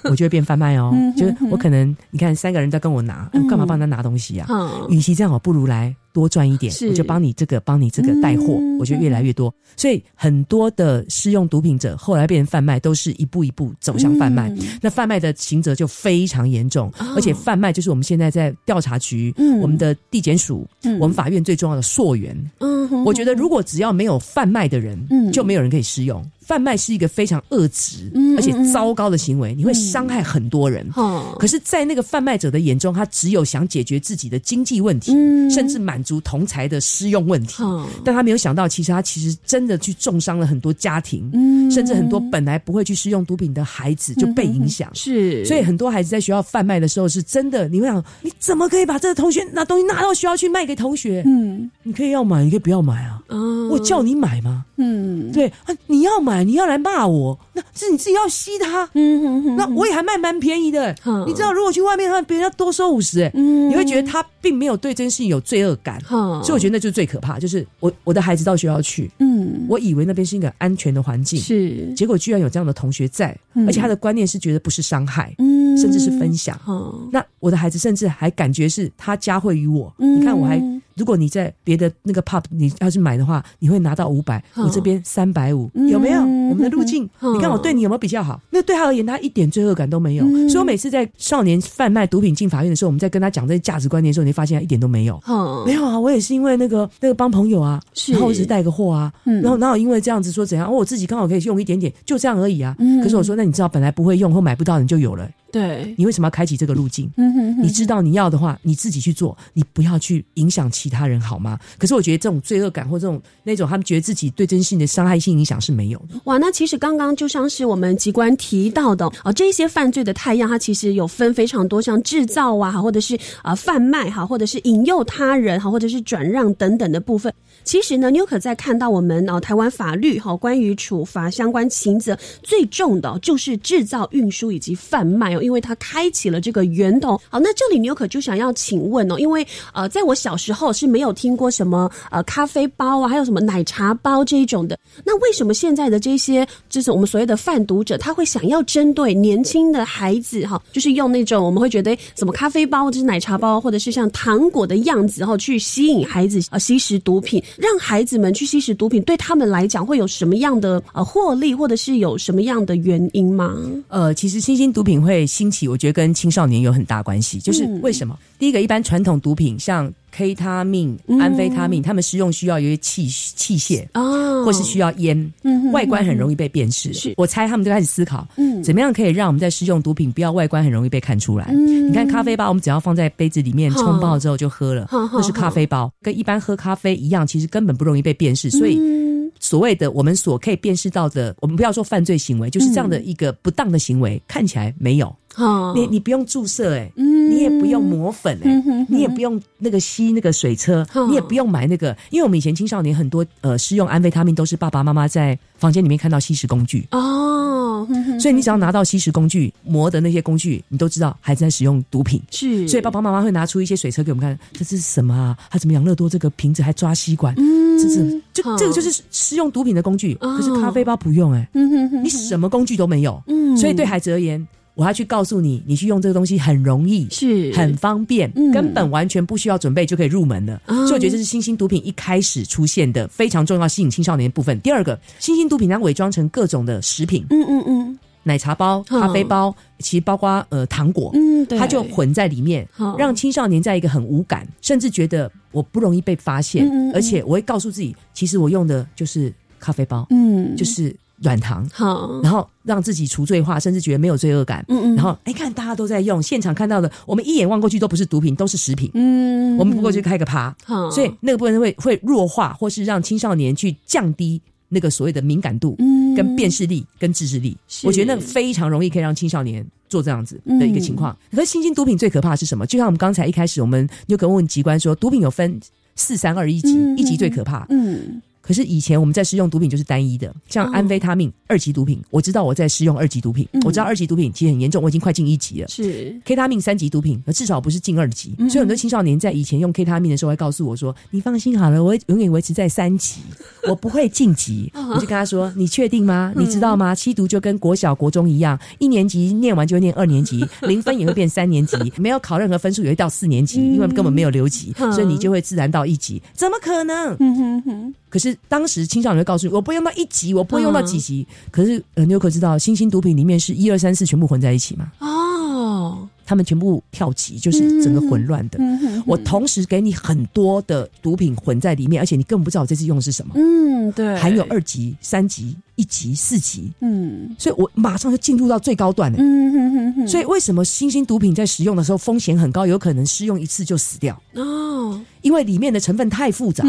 Speaker 5: 我就会变贩卖哦，就是我可能你看三个人在跟我拿，我干嘛帮他拿东西啊？与其这样，我不如来。多赚一点，我就帮你这个，帮你这个带货，我就越来越多。所以很多的试用毒品者后来变成贩卖，都是一步一步走向贩卖。那贩卖的刑责就非常严重，而且贩卖就是我们现在在调查局、我们的地检署、我们法院最重要的溯源。我觉得如果只要没有贩卖的人，就没有人可以适用。贩卖是一个非常恶质而且糟糕的行为，你会伤害很多人。可是，在那个贩卖者的眼中，他只有想解决自己的经济问题，甚至满足同财的私用问题。但他没有想到，其实他其实真的去重伤了很多家庭，甚至很多本来不会去使用毒品的孩子就被影响。
Speaker 1: 是，
Speaker 5: 所以很多孩子在学校贩卖的时候，是真的。你会想，你怎么可以把这个同学拿东西拿到学校去卖给同学？
Speaker 1: 嗯，
Speaker 5: 你可以要买，你可以不要买啊。我叫你买吗？
Speaker 1: 嗯，
Speaker 5: 对啊，你要买，你要来骂我，那是你自己要吸他。
Speaker 1: 嗯哼哼，
Speaker 5: 那我也还卖蛮便宜的。你知道，如果去外面，的话别人要多收五十，哎，你会觉得他并没有对这件事情有罪恶感。所以我觉得那就是最可怕，就是我我的孩子到学校去，
Speaker 1: 嗯，
Speaker 5: 我以为那边是一个安全的环境，
Speaker 1: 是，
Speaker 5: 结果居然有这样的同学在，而且他的观念是觉得不是伤害，
Speaker 1: 嗯，
Speaker 5: 甚至是分享。那我的孩子甚至还感觉是他加惠于我。你看，我还。如果你在别的那个 pub 你要去买的话，你会拿到五百，我这边三百五，有没有？我们的路径，你看我对你有没有比较好？那对他而言，他一点罪恶感都没有。所以我每次在少年贩卖毒品进法院的时候，我们在跟他讲这些价值观念的时候，你发现他一点都没有。没有啊，我也是因为那个那个帮朋友啊，然后我只是带个货啊，然后然后因为这样子说怎样，我自己刚好可以用一点点，就这样而已啊。可是我说，那你知道本来不会用或买不到，你就有了。
Speaker 1: 对，
Speaker 5: 你为什么要开启这个路径？
Speaker 1: 嗯哼哼
Speaker 5: 你知道你要的话，你自己去做，你不要去影响其他人，好吗？可是我觉得这种罪恶感或这种那种他们觉得自己对真性的伤害性影响是没有的。
Speaker 1: 哇，那其实刚刚就像是我们机关提到的啊，这些犯罪的太阳，它其实有分非常多，像制造啊，或者是啊贩卖哈，或者是引诱他人哈，或者是转让等等的部分。其实呢，纽可在看到我们啊台湾法律哈关于处罚相关刑责最重的就是制造、运输以及贩卖哦，因为它开启了这个源头。好，那这里纽可就想要请问哦，因为呃，在我小时候是没有听过什么呃咖啡包啊，还有什么奶茶包这一种的。那为什么现在的这些就是我们所谓的贩毒者，他会想要针对年轻的孩子哈，就是用那种我们会觉得什么咖啡包或者是奶茶包，或者是像糖果的样子哈，去吸引孩子呃吸食毒品。让孩子们去吸食毒品，对他们来讲会有什么样的呃获利，或者是有什么样的原因吗？
Speaker 5: 呃，其实新兴毒品会兴起，我觉得跟青少年有很大关系。就是为什么？第一个，一般传统毒品像 K 他命、安非他命，他们食用需要有些器器械
Speaker 1: 啊，
Speaker 5: 或是需要烟，外观很容易被辨识。
Speaker 1: 是
Speaker 5: 我猜他们就开始思考，
Speaker 1: 嗯，
Speaker 5: 怎么样可以让我们在食用毒品不要外观很容易被看出来？你看咖啡包，我们只要放在杯子里面冲泡之后就喝了，那是咖啡包，跟一般喝咖啡一样，其实根本不容易被辨识。所以所谓的我们所可以辨识到的，我们不要说犯罪行为，就是这样的一个不当的行为，看起来没有。你你不用注射哎，你也不用抹粉哎，你也不用那个吸那个水车，你也不用买那个，因为我们以前青少年很多呃，试用安非他命都是爸爸妈妈在房间里面看到吸食工具。
Speaker 1: 哦，
Speaker 5: 所以你只要拿到吸食工具磨的那些工具，你都知道孩子在使用毒品。
Speaker 1: 是，
Speaker 5: 所以爸爸妈妈会拿出一些水车给我们看，这是什么啊？他怎么养乐多这个瓶子还抓吸管？嗯，这是就这个就是使用毒品的工具。可是咖啡包不用哎，你什么工具都没有。嗯，所以对孩子而言。我要去告诉你，你去用这个东西很容易，
Speaker 1: 是。
Speaker 5: 很方便，根本完全不需要准备就可以入门的。所以我觉得这是新兴毒品一开始出现的非常重要吸引青少年的部分。第二个，新兴毒品它伪装成各种的食品，嗯嗯嗯，奶茶包、咖啡包，其实包括呃糖果，嗯，它就混在里面，让青少年在一个很无感，甚至觉得我不容易被发现，而且我会告诉自己，其实我用的就是咖啡包，嗯，就是。软糖，好，然后让自己除罪化，甚至觉得没有罪恶感。嗯嗯，然后哎，看大家都在用，现场看到的，我们一眼望过去都不是毒品，都是食品。嗯，我们不过去开个趴，好，所以那个部分会会弱化，或是让青少年去降低那个所谓的敏感度，嗯，跟辨识力跟自制力。我觉得那非常容易可以让青少年做这样子的一个情况。可是新兴毒品最可怕是什么？就像我们刚才一开始，我们有可能问机关说，毒品有分四三二一级，一级最可怕。嗯。可是以前我们在使用毒品就是单一的，像安非他命二级毒品，我知道我在使用二级毒品，我知道二级毒品其实很严重，我已经快进一级了。
Speaker 1: 是
Speaker 5: K 他命三级毒品，至少不是进二级。所以很多青少年在以前用 K 他命的时候，会告诉我说：“你放心好了，我会永远维持在三级，我不会晋级。”我就跟他说：“你确定吗？你知道吗？吸毒就跟国小、国中一样，一年级念完就会念二年级，零分也会变三年级，没有考任何分数也会到四年级，因为根本没有留级，所以你就会自然到一级。怎么可能？”可是当时青少年会告诉你，我不会用到一级，我不会用到几级。可是呃，你有可知道，新兴毒品里面是一二三四全部混在一起嘛？哦。他们全部跳级，就是整个混乱的。我同时给你很多的毒品混在里面，而且你根本不知道我这次用的是什么。嗯，
Speaker 1: 对。
Speaker 5: 含有二级、三级、一级、四级。嗯，所以我马上就进入到最高段了。嗯哼哼哼。所以为什么新兴毒品在使用的时候风险很高，有可能试用一次就死掉？哦，因为里面的成分太复杂，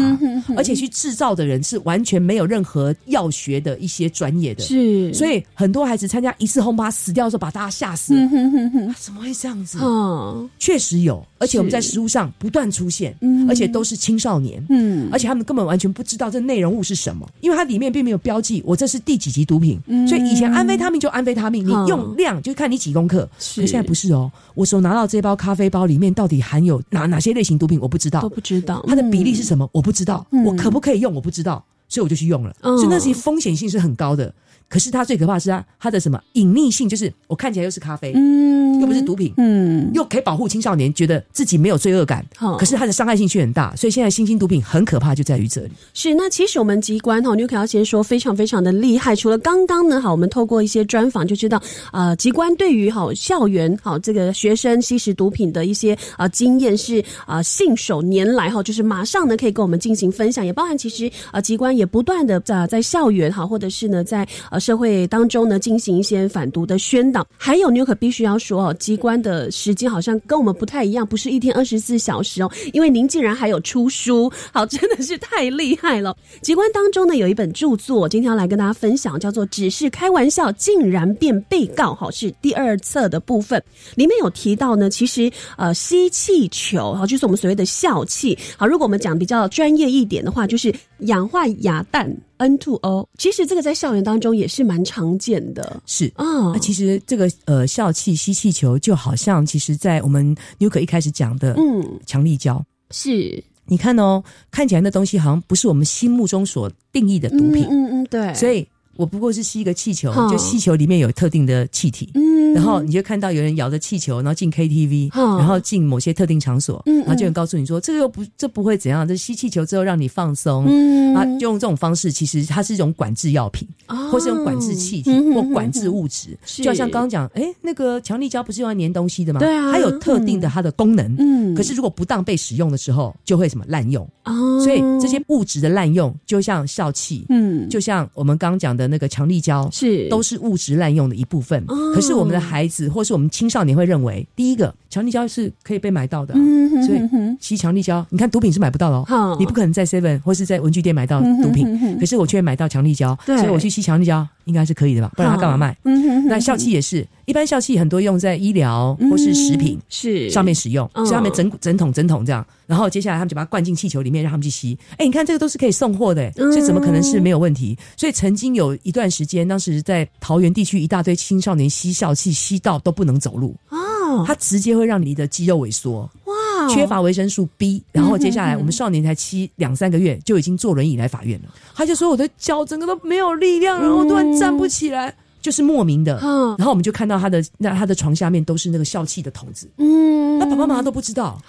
Speaker 5: 而且去制造的人是完全没有任何药学的一些专业的。
Speaker 1: 是，
Speaker 5: 所以很多孩子参加一次轰趴死掉的时候，把大家吓死。嗯哼哼哼，怎么会？这样子，嗯，确实有，而且我们在食物上不断出现，嗯，而且都是青少年，嗯，而且他们根本完全不知道这内容物是什么，因为它里面并没有标记我这是第几级毒品，所以以前安非他命就安非他命，你用量就看你几公克，可现在不是哦，我手拿到这包咖啡包里面到底含有哪哪些类型毒品，我不知道，
Speaker 1: 都不知道。
Speaker 5: 它的比例是什么，我不知道，我可不可以用，我不知道，所以我就去用了，所以那些风险性是很高的。可是它最可怕是它它的什么隐匿性，就是我看起来又是咖啡，嗯，又不是毒品，嗯，又可以保护青少年，觉得自己没有罪恶感。可是它的伤害性却很大，所以现在新兴毒品很可怕，就在于这里。
Speaker 1: 是那其实我们机关哈，你可要先说非常非常的厉害。除了刚刚呢，好，我们透过一些专访就知道，呃，机关对于好校园好这个学生吸食毒品的一些啊经验是啊信手拈来哈，就是马上呢可以跟我们进行分享，也包含其实啊机关也不断的在在校园哈，或者是呢在。社会当中呢，进行一些反毒的宣导，还有你可必须要说哦，机关的时间好像跟我们不太一样，不是一天二十四小时哦，因为您竟然还有出书，好，真的是太厉害了。机关当中呢，有一本著作，今天要来跟大家分享，叫做《只是开玩笑竟然变被告》，好，是第二册的部分，里面有提到呢，其实呃，吸气球，好，就是我们所谓的笑气，好，如果我们讲比较专业一点的话，就是氧化亚氮。N2O，其实这个在校园当中也是蛮常见的。
Speaker 5: 是啊，其实这个呃笑气吸气球就好像，其实，在我们纽可一开始讲的，嗯，强力胶。
Speaker 1: 是，
Speaker 5: 你看哦，看起来那东西好像不是我们心目中所定义的毒品。
Speaker 1: 嗯嗯，对。
Speaker 5: 所以。我不过是吸一个气球，就气球里面有特定的气体，然后你就看到有人摇着气球，然后进 KTV，然后进某些特定场所，嗯然后就有人告诉你说这个又不这不会怎样，这吸气球之后让你放松，嗯。啊，就用这种方式，其实它是一种管制药品，或是用管制气体或管制物质，就好像刚刚讲，哎，那个强力胶不是用来粘东西的吗？
Speaker 1: 对啊，
Speaker 5: 它有特定的它的功能，嗯，可是如果不当被使用的时候，就会什么滥用，哦，所以这些物质的滥用，就像笑气，嗯，就像我们刚刚讲的那个强力胶。
Speaker 1: 是，
Speaker 5: 都是物质滥用的一部分。可是我们的孩子或是我们青少年会认为，第一个。强力胶是可以被买到的，所以吸强力胶，你看毒品是买不到的哦，你不可能在 Seven 或是在文具店买到毒品，可是我却买到强力胶，所以我去吸强力胶应该是可以的吧？不然他干嘛卖？那笑气也是，一般笑气很多用在医疗或是食品
Speaker 1: 是。
Speaker 5: 上面使用，上面整整桶整桶这样，然后接下来他们就把它灌进气球里面，让他们去吸。哎，你看这个都是可以送货的，所以怎么可能是没有问题？所以曾经有一段时间，当时在桃园地区一大堆青少年吸笑气，吸到都不能走路。哦，它直接会让你的肌肉萎缩哇，缺乏维生素 B。然后接下来我们少年才七两三个月就已经坐轮椅来法院了，他就说我的脚整个都没有力量，然后突然站不起来。就是莫名的，嗯然后我们就看到他的那他的床下面都是那个笑气的桶子，嗯，那爸爸妈妈都不知道，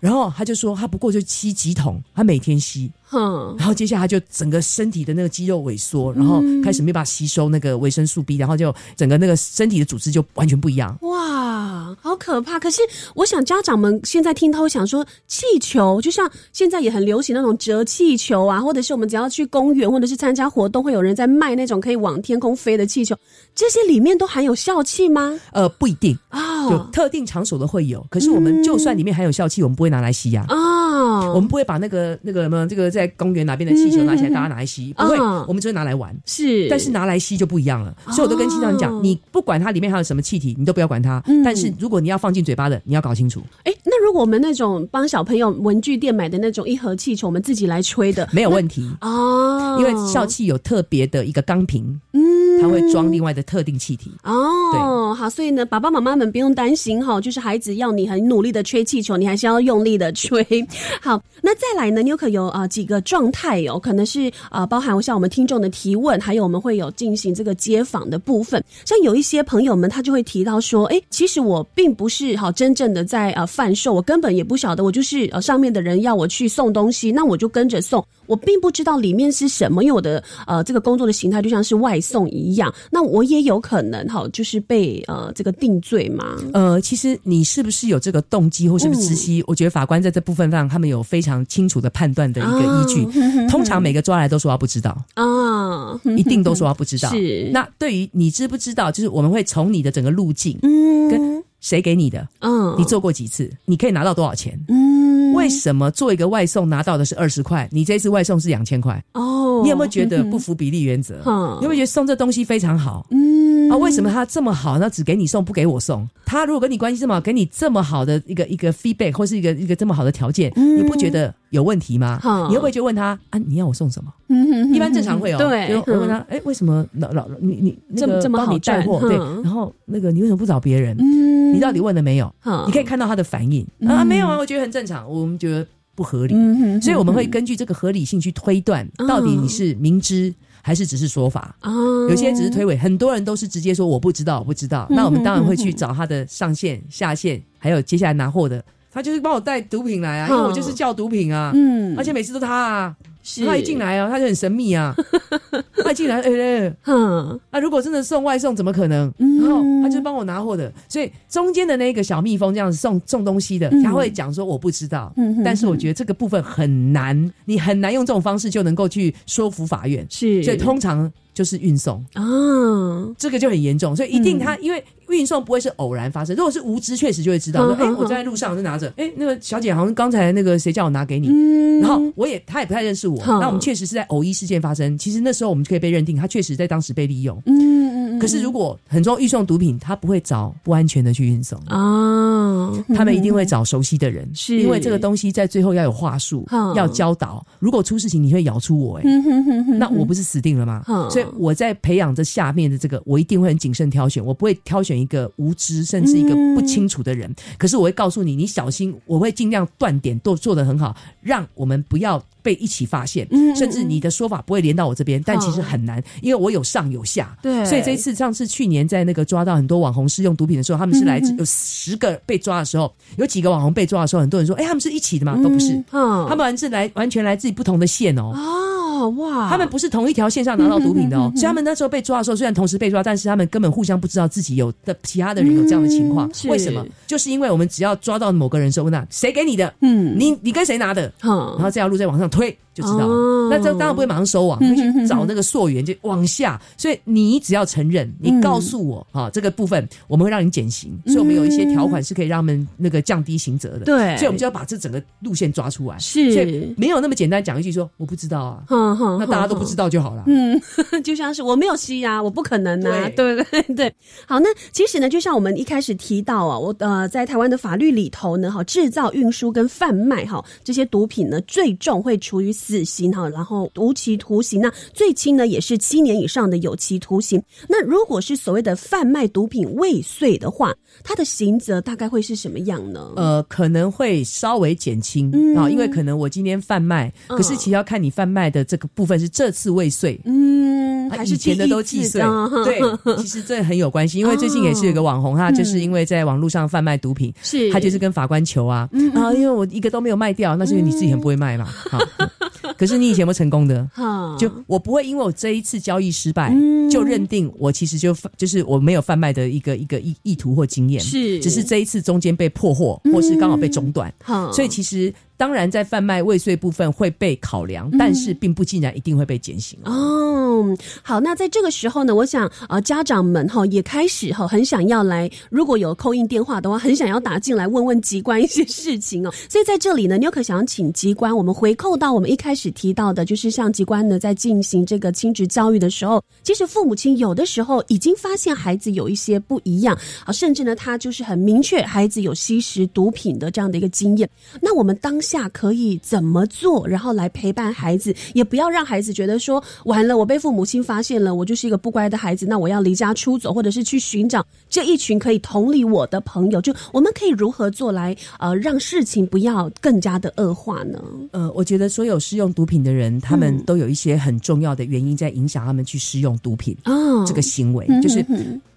Speaker 5: 然后他就说他不过就吸几桶，他每天吸。哼，然后接下来他就整个身体的那个肌肉萎缩，然后开始没办法吸收那个维生素 B，然后就整个那个身体的组织就完全不一样。
Speaker 1: 哇，好可怕！可是我想家长们现在听到想说，气球就像现在也很流行那种折气球啊，或者是我们只要去公园或者是参加活动，会有人在卖那种可以往天空飞的气球，这些里面都含有笑气吗？
Speaker 5: 呃，不一定啊，就特定场所的会有。可是我们就算里面含有笑气，我们不会拿来吸呀。啊，我们不会把那个那个什么这个。在公园哪边的气球拿起来，大家拿来吸，不会，我们只会拿来玩。
Speaker 1: 是，
Speaker 5: 但是拿来吸就不一样了。所以我都跟青少年讲，你不管它里面还有什么气体，你都不要管它。但是如果你要放进嘴巴的，你要搞清楚。
Speaker 1: 哎，那如果我们那种帮小朋友文具店买的那种一盒气球，我们自己来吹的，
Speaker 5: 没有问题哦。因为笑气有特别的一个钢瓶，嗯，它会装另外的特定气体。
Speaker 1: 哦，好，所以呢，爸爸妈妈们不用担心哈，就是孩子要你很努力的吹气球，你还是要用力的吹。好，那再来呢，你有可有啊几。个状态哦，可能是啊，包含像我们听众的提问，还有我们会有进行这个接访的部分。像有一些朋友们，他就会提到说，哎，其实我并不是好真正的在啊贩售，我根本也不晓得，我就是呃上面的人要我去送东西，那我就跟着送，我并不知道里面是什么，因为我的呃这个工作的形态就像是外送一样，那我也有可能哈，就是被呃这个定罪嘛。
Speaker 5: 呃，其实你是不是有这个动机，或是不是窒息？我觉得法官在这部分上，他们有非常清楚的判断的一个。依据。通常每个抓来都说他不知道。啊，一定都说他不知道。是 那对于你知不知道，就是我们会从你的整个路径，嗯，跟谁给你的，嗯，你做过几次，你可以拿到多少钱，嗯，为什么做一个外送拿到的是二十块，你这次外送是两千块？哦，你有没有觉得不符比例原则？你有没有觉得送这东西非常好？嗯啊，为什么他这么好，那只给你送不给我送？他如果跟你关系这么好，给你这么好的一个一个 feedback 或是一个一个这么好的条件，你不觉得？有问题吗？你会不会就问他啊？你要我送什么？嗯一般正常会有。
Speaker 1: 对，
Speaker 5: 我问他，哎，为什么老老你你这么这么帮你带货？对，然后那个你为什么不找别人？嗯你到底问了没有？你可以看到他的反应。啊，没有啊，我觉得很正常，我们觉得不合理，所以我们会根据这个合理性去推断，到底你是明知还是只是说法。啊？有些只是推诿，很多人都是直接说我不知道，我不知道。那我们当然会去找他的上线、下线，还有接下来拿货的。他就是帮我带毒品来啊，因为我就是叫毒品啊，嗯，而且每次都他啊，他一进来啊，他就很神秘啊，他一进来，哎，嗯，那如果真的送外送，怎么可能？然后他就帮我拿货的，所以中间的那个小蜜蜂这样子送送东西的，他会讲说我不知道，嗯，但是我觉得这个部分很难，你很难用这种方式就能够去说服法院，
Speaker 1: 是，
Speaker 5: 所以通常。就是运送。啊，这个就很严重，所以一定他因为运送不会是偶然发生，如果是无知，确实就会知道说，哎，我在路上就拿着，哎，那个小姐好像刚才那个谁叫我拿给你，然后我也他也不太认识我，那我们确实是在偶一事件发生，其实那时候我们就可以被认定他确实在当时被利用，嗯可是如果很多运送毒品，他不会找不安全的去运送啊，他们一定会找熟悉的人，是因为这个东西在最后要有话术，要教导，如果出事情你会咬出我，哎，那我不是死定了吗？所以。我在培养这下面的这个，我一定会很谨慎挑选，我不会挑选一个无知甚至一个不清楚的人。可是我会告诉你，你小心，我会尽量断点都做得很好，让我们不要被一起发现，甚至你的说法不会连到我这边。但其实很难，因为我有上有下。
Speaker 1: 对，
Speaker 5: 所以这一次上次去年在那个抓到很多网红试用毒品的时候，他们是来自有十个被抓的时候，有几个网红被抓的时候，很多人说，哎，他们是一起的吗？都不是，他们是来完全来自于不同的县哦。
Speaker 1: 哦哇，
Speaker 5: 他们不是同一条线上拿到毒品的哦，所以他们那时候被抓的时候，虽然同时被抓，但是他们根本互相不知道自己有的其他的人有这样的情况。为什么？就是因为我们只要抓到某个人时候，问他谁给你的？嗯，你你跟谁拿的？然后这条路再往上推。就知道了，那这当然不会马上收网，会去找那个溯源，就往下。所以你只要承认，你告诉我啊，这个部分我们会让你减刑。所以我们有一些条款是可以让他们那个降低刑责的。
Speaker 1: 对，
Speaker 5: 所以我们就要把这整个路线抓出来。
Speaker 1: 是，
Speaker 5: 所以没有那么简单讲一句说我不知道啊，那大家都不知道就好了。
Speaker 1: 嗯，就像是我没有吸啊，我不可能啊，对不对？对。好，那其实呢，就像我们一开始提到啊，我呃，在台湾的法律里头呢，哈，制造、运输跟贩卖哈这些毒品呢，最重会处于死刑哈，然后。无期徒刑，那最轻呢也是七年以上的有期徒刑。那如果是所谓的贩卖毒品未遂的话，他的刑责大概会是什么样呢？
Speaker 5: 呃，可能会稍微减轻啊，因为可能我今天贩卖，可是其实要看你贩卖的这个部分是这次未遂，
Speaker 1: 嗯，还是
Speaker 5: 前的都既遂。对，其实这很有关系，因为最近也是有个网红，他就是因为在网络上贩卖毒品，
Speaker 1: 是。
Speaker 5: 他就是跟法官求啊，啊，因为我一个都没有卖掉，那是因为你自己很不会卖嘛，好。可是你以前有成功的，就我不会因为我这一次交易失败，就认定我其实就就是我没有贩卖的一个一个意意图或经验，
Speaker 1: 是。
Speaker 5: 只是这一次中间被破获，或是刚好被中断，所以其实。当然，在贩卖未遂部分会被考量，但是并不竟然一定会被减刑
Speaker 1: 哦。好，那在这个时候呢，我想呃，家长们哈也开始哈很想要来，如果有扣印电话的话，很想要打进来问问机关一些事情哦。所以在这里呢，你有可想请机关，我们回扣到我们一开始提到的，就是像机关呢在进行这个亲职教育的时候，其实父母亲有的时候已经发现孩子有一些不一样啊，甚至呢他就是很明确孩子有吸食毒品的这样的一个经验，那我们当。下可以怎么做，然后来陪伴孩子，也不要让孩子觉得说完了，我被父母亲发现了，我就是一个不乖的孩子，那我要离家出走，或者是去寻找这一群可以同理我的朋友。就我们可以如何做来呃，让事情不要更加的恶化呢？
Speaker 5: 呃，我觉得所有使用毒品的人，他们都有一些很重要的原因在影响他们去使用毒品啊，这个行为就是。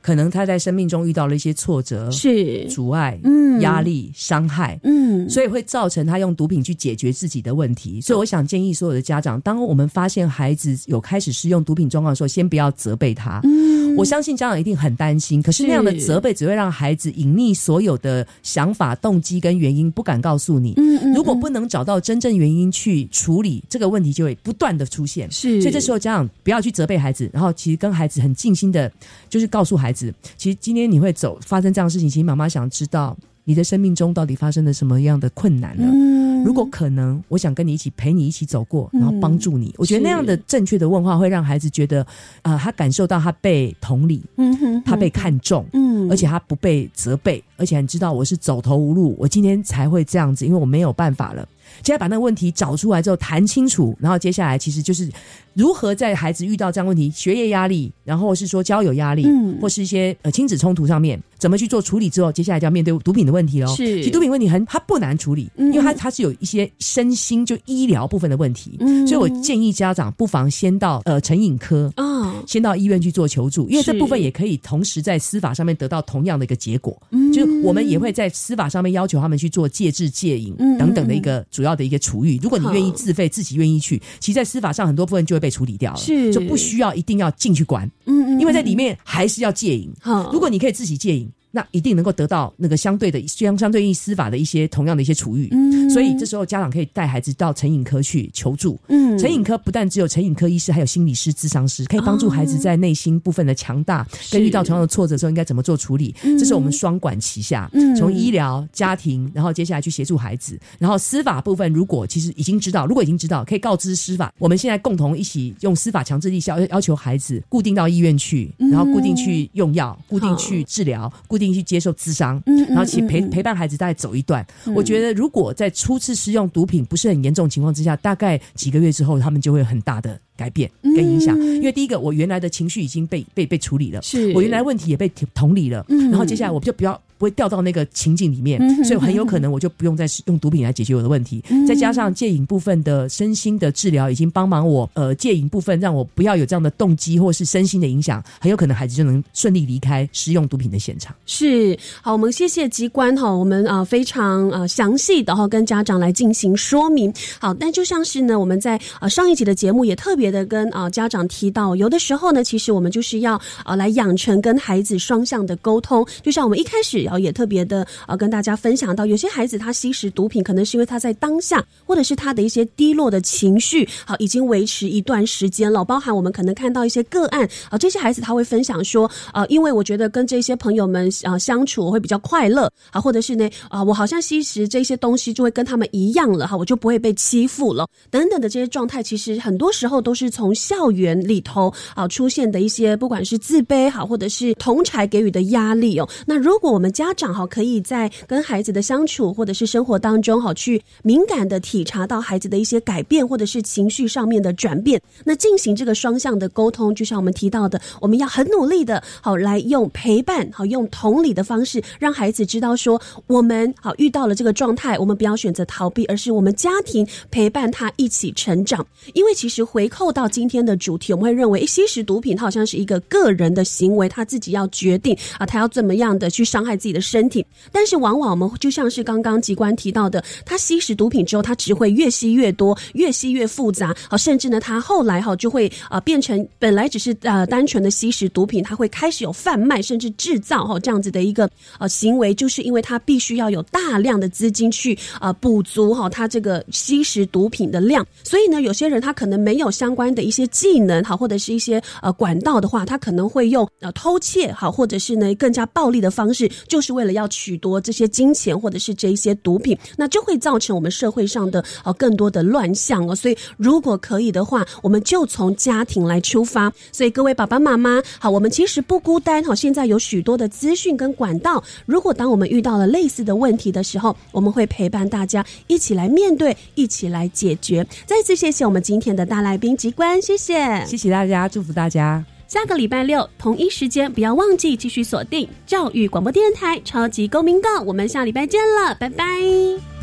Speaker 5: 可能他在生命中遇到了一些挫折、
Speaker 1: 是
Speaker 5: 阻碍、嗯、压力、伤害，嗯，所以会造成他用毒品去解决自己的问题。所以我想建议所有的家长，当我们发现孩子有开始使用毒品状况的时候，先不要责备他。嗯，我相信家长一定很担心，可是那样的责备只会让孩子隐匿所有的想法、动机跟原因，不敢告诉你。嗯嗯，如果不能找到真正原因去处理这个问题，就会不断的出现。
Speaker 1: 是，
Speaker 5: 所以这时候家长不要去责备孩子，然后其实跟孩子很尽心的，就是告诉孩。孩子，其实今天你会走发生这样的事情，其实妈妈想知道你的生命中到底发生了什么样的困难了。如果可能，我想跟你一起陪你一起走过，然后帮助你。我觉得那样的正确的问话会让孩子觉得，啊，他感受到他被同理，嗯哼，他被看重，嗯，而且他不被责备，而且你知道我是走投无路，我今天才会这样子，因为我没有办法了。接下来把那个问题找出来之后谈清楚，然后接下来其实就是如何在孩子遇到这样问题，学业压力，然后是说交友压力，嗯，或是一些呃亲子冲突上面，怎么去做处理之后，接下来就要面对毒品的问题喽。
Speaker 1: 是，
Speaker 5: 其实毒品问题很它不难处理，因为它它是有一些身心就医疗部分的问题，嗯，所以我建议家长不妨先到呃成瘾科啊，先到医院去做求助，因为这部分也可以同时在司法上面得到同样的一个结果，嗯，就我们也会在司法上面要求他们去做戒治戒瘾等等的一个主要。的一个处遇，如果你愿意自费，自己愿意去，其实，在司法上很多部分就会被处理掉了，
Speaker 1: 是。
Speaker 5: 就不需要一定要进去管，嗯嗯，因为在里面还是要戒瘾。如果你可以自己戒瘾。那一定能够得到那个相对的相相对应司法的一些同样的一些处遇，嗯，所以这时候家长可以带孩子到成瘾科去求助，嗯，成瘾科不但只有成瘾科医师，还有心理师、智商师，可以帮助孩子在内心部分的强大跟遇到同样的挫折时候应该怎么做处理，这是我们双管齐下，嗯，从医疗、家庭，然后接下来去协助孩子，然后司法部分如果其实已经知道，如果已经知道，可以告知司法，我们现在共同一起用司法强制力要要求孩子固定到医院去，然后固定去用药，固定去治疗，固定去接受咨商，然后去陪陪伴孩子，大概走一段。我觉得，如果在初次使用毒品不是很严重情况之下，大概几个月之后，他们就会很大的改变跟影响。因为第一个，我原来的情绪已经被被被处理了，
Speaker 1: 是
Speaker 5: 我原来问题也被同理了。然后接下来，我就不要。不会掉到那个情境里面，所以很有可能我就不用再用毒品来解决我的问题。再加上戒瘾部分的身心的治疗，已经帮忙我呃戒瘾部分，让我不要有这样的动机或是身心的影响，很有可能孩子就能顺利离开使用毒品的现场。
Speaker 1: 是好，我们谢谢机关哈，我们啊非常呃详细的哈跟家长来进行说明。好，但就像是呢，我们在啊上一集的节目也特别的跟啊家长提到，有的时候呢，其实我们就是要啊来养成跟孩子双向的沟通。就像我们一开始啊也特别的啊跟大家分享到，有些孩子他吸食毒品，可能是因为他在当下或者是他的一些低落的情绪，好已经维持一段时间了。包含我们可能看到一些个案啊，这些孩子他会分享说，啊，因为我觉得跟这些朋友们啊相处我会比较快乐啊，或者是呢啊，我好像吸食这些东西就会跟他们一样了哈，我就不会被欺负了等等的这些状态，其实很多时候都是从校园里头啊出现的一些，不管是自卑好，或者是同才给予的压力哦。那如果我们家长哈，可以在跟孩子的相处或者是生活当中哈，去敏感的体察到孩子的一些改变，或者是情绪上面的转变，那进行这个双向的沟通，就像我们提到的，我们要很努力的好来用陪伴好用同理的方式，让孩子知道说，我们好遇到了这个状态，我们不要选择逃避，而是我们家庭陪伴他一起成长。因为其实回扣到今天的主题，我们会认为吸食毒品，它好像是一个个人的行为，他自己要决定啊，他要怎么样的去伤害自己你的身体。但是往往我们就像是刚刚机关提到的，他吸食毒品之后，他只会越吸越多，越吸越复杂，好，甚至呢，他后来哈就会啊变成本来只是呃单纯的吸食毒品，他会开始有贩卖甚至制造哈这样子的一个呃行为，就是因为他必须要有大量的资金去啊补足哈他这个吸食毒品的量，所以呢，有些人他可能没有相关的一些技能好，或者是一些呃管道的话，他可能会用呃偷窃好，或者是呢更加暴力的方式，就是为了要取夺这些金钱或者是这一些毒品，那就会造成我们社会上的呃更多的乱象哦。所以如果可以的话，我们就从家庭来出发。所以各位爸爸妈妈好，我们其实不孤单哈。现在有许多的资讯跟管道，如果当我们遇到了类似的问题的时候，我们会陪伴大家一起来面对，一起来解决。再次谢谢我们今天的大来宾机关，谢谢，
Speaker 5: 谢谢大家，祝福大家。
Speaker 1: 下个礼拜六同一时间，不要忘记继续锁定教育广播电台《超级公民告》，我们下礼拜见了，拜拜。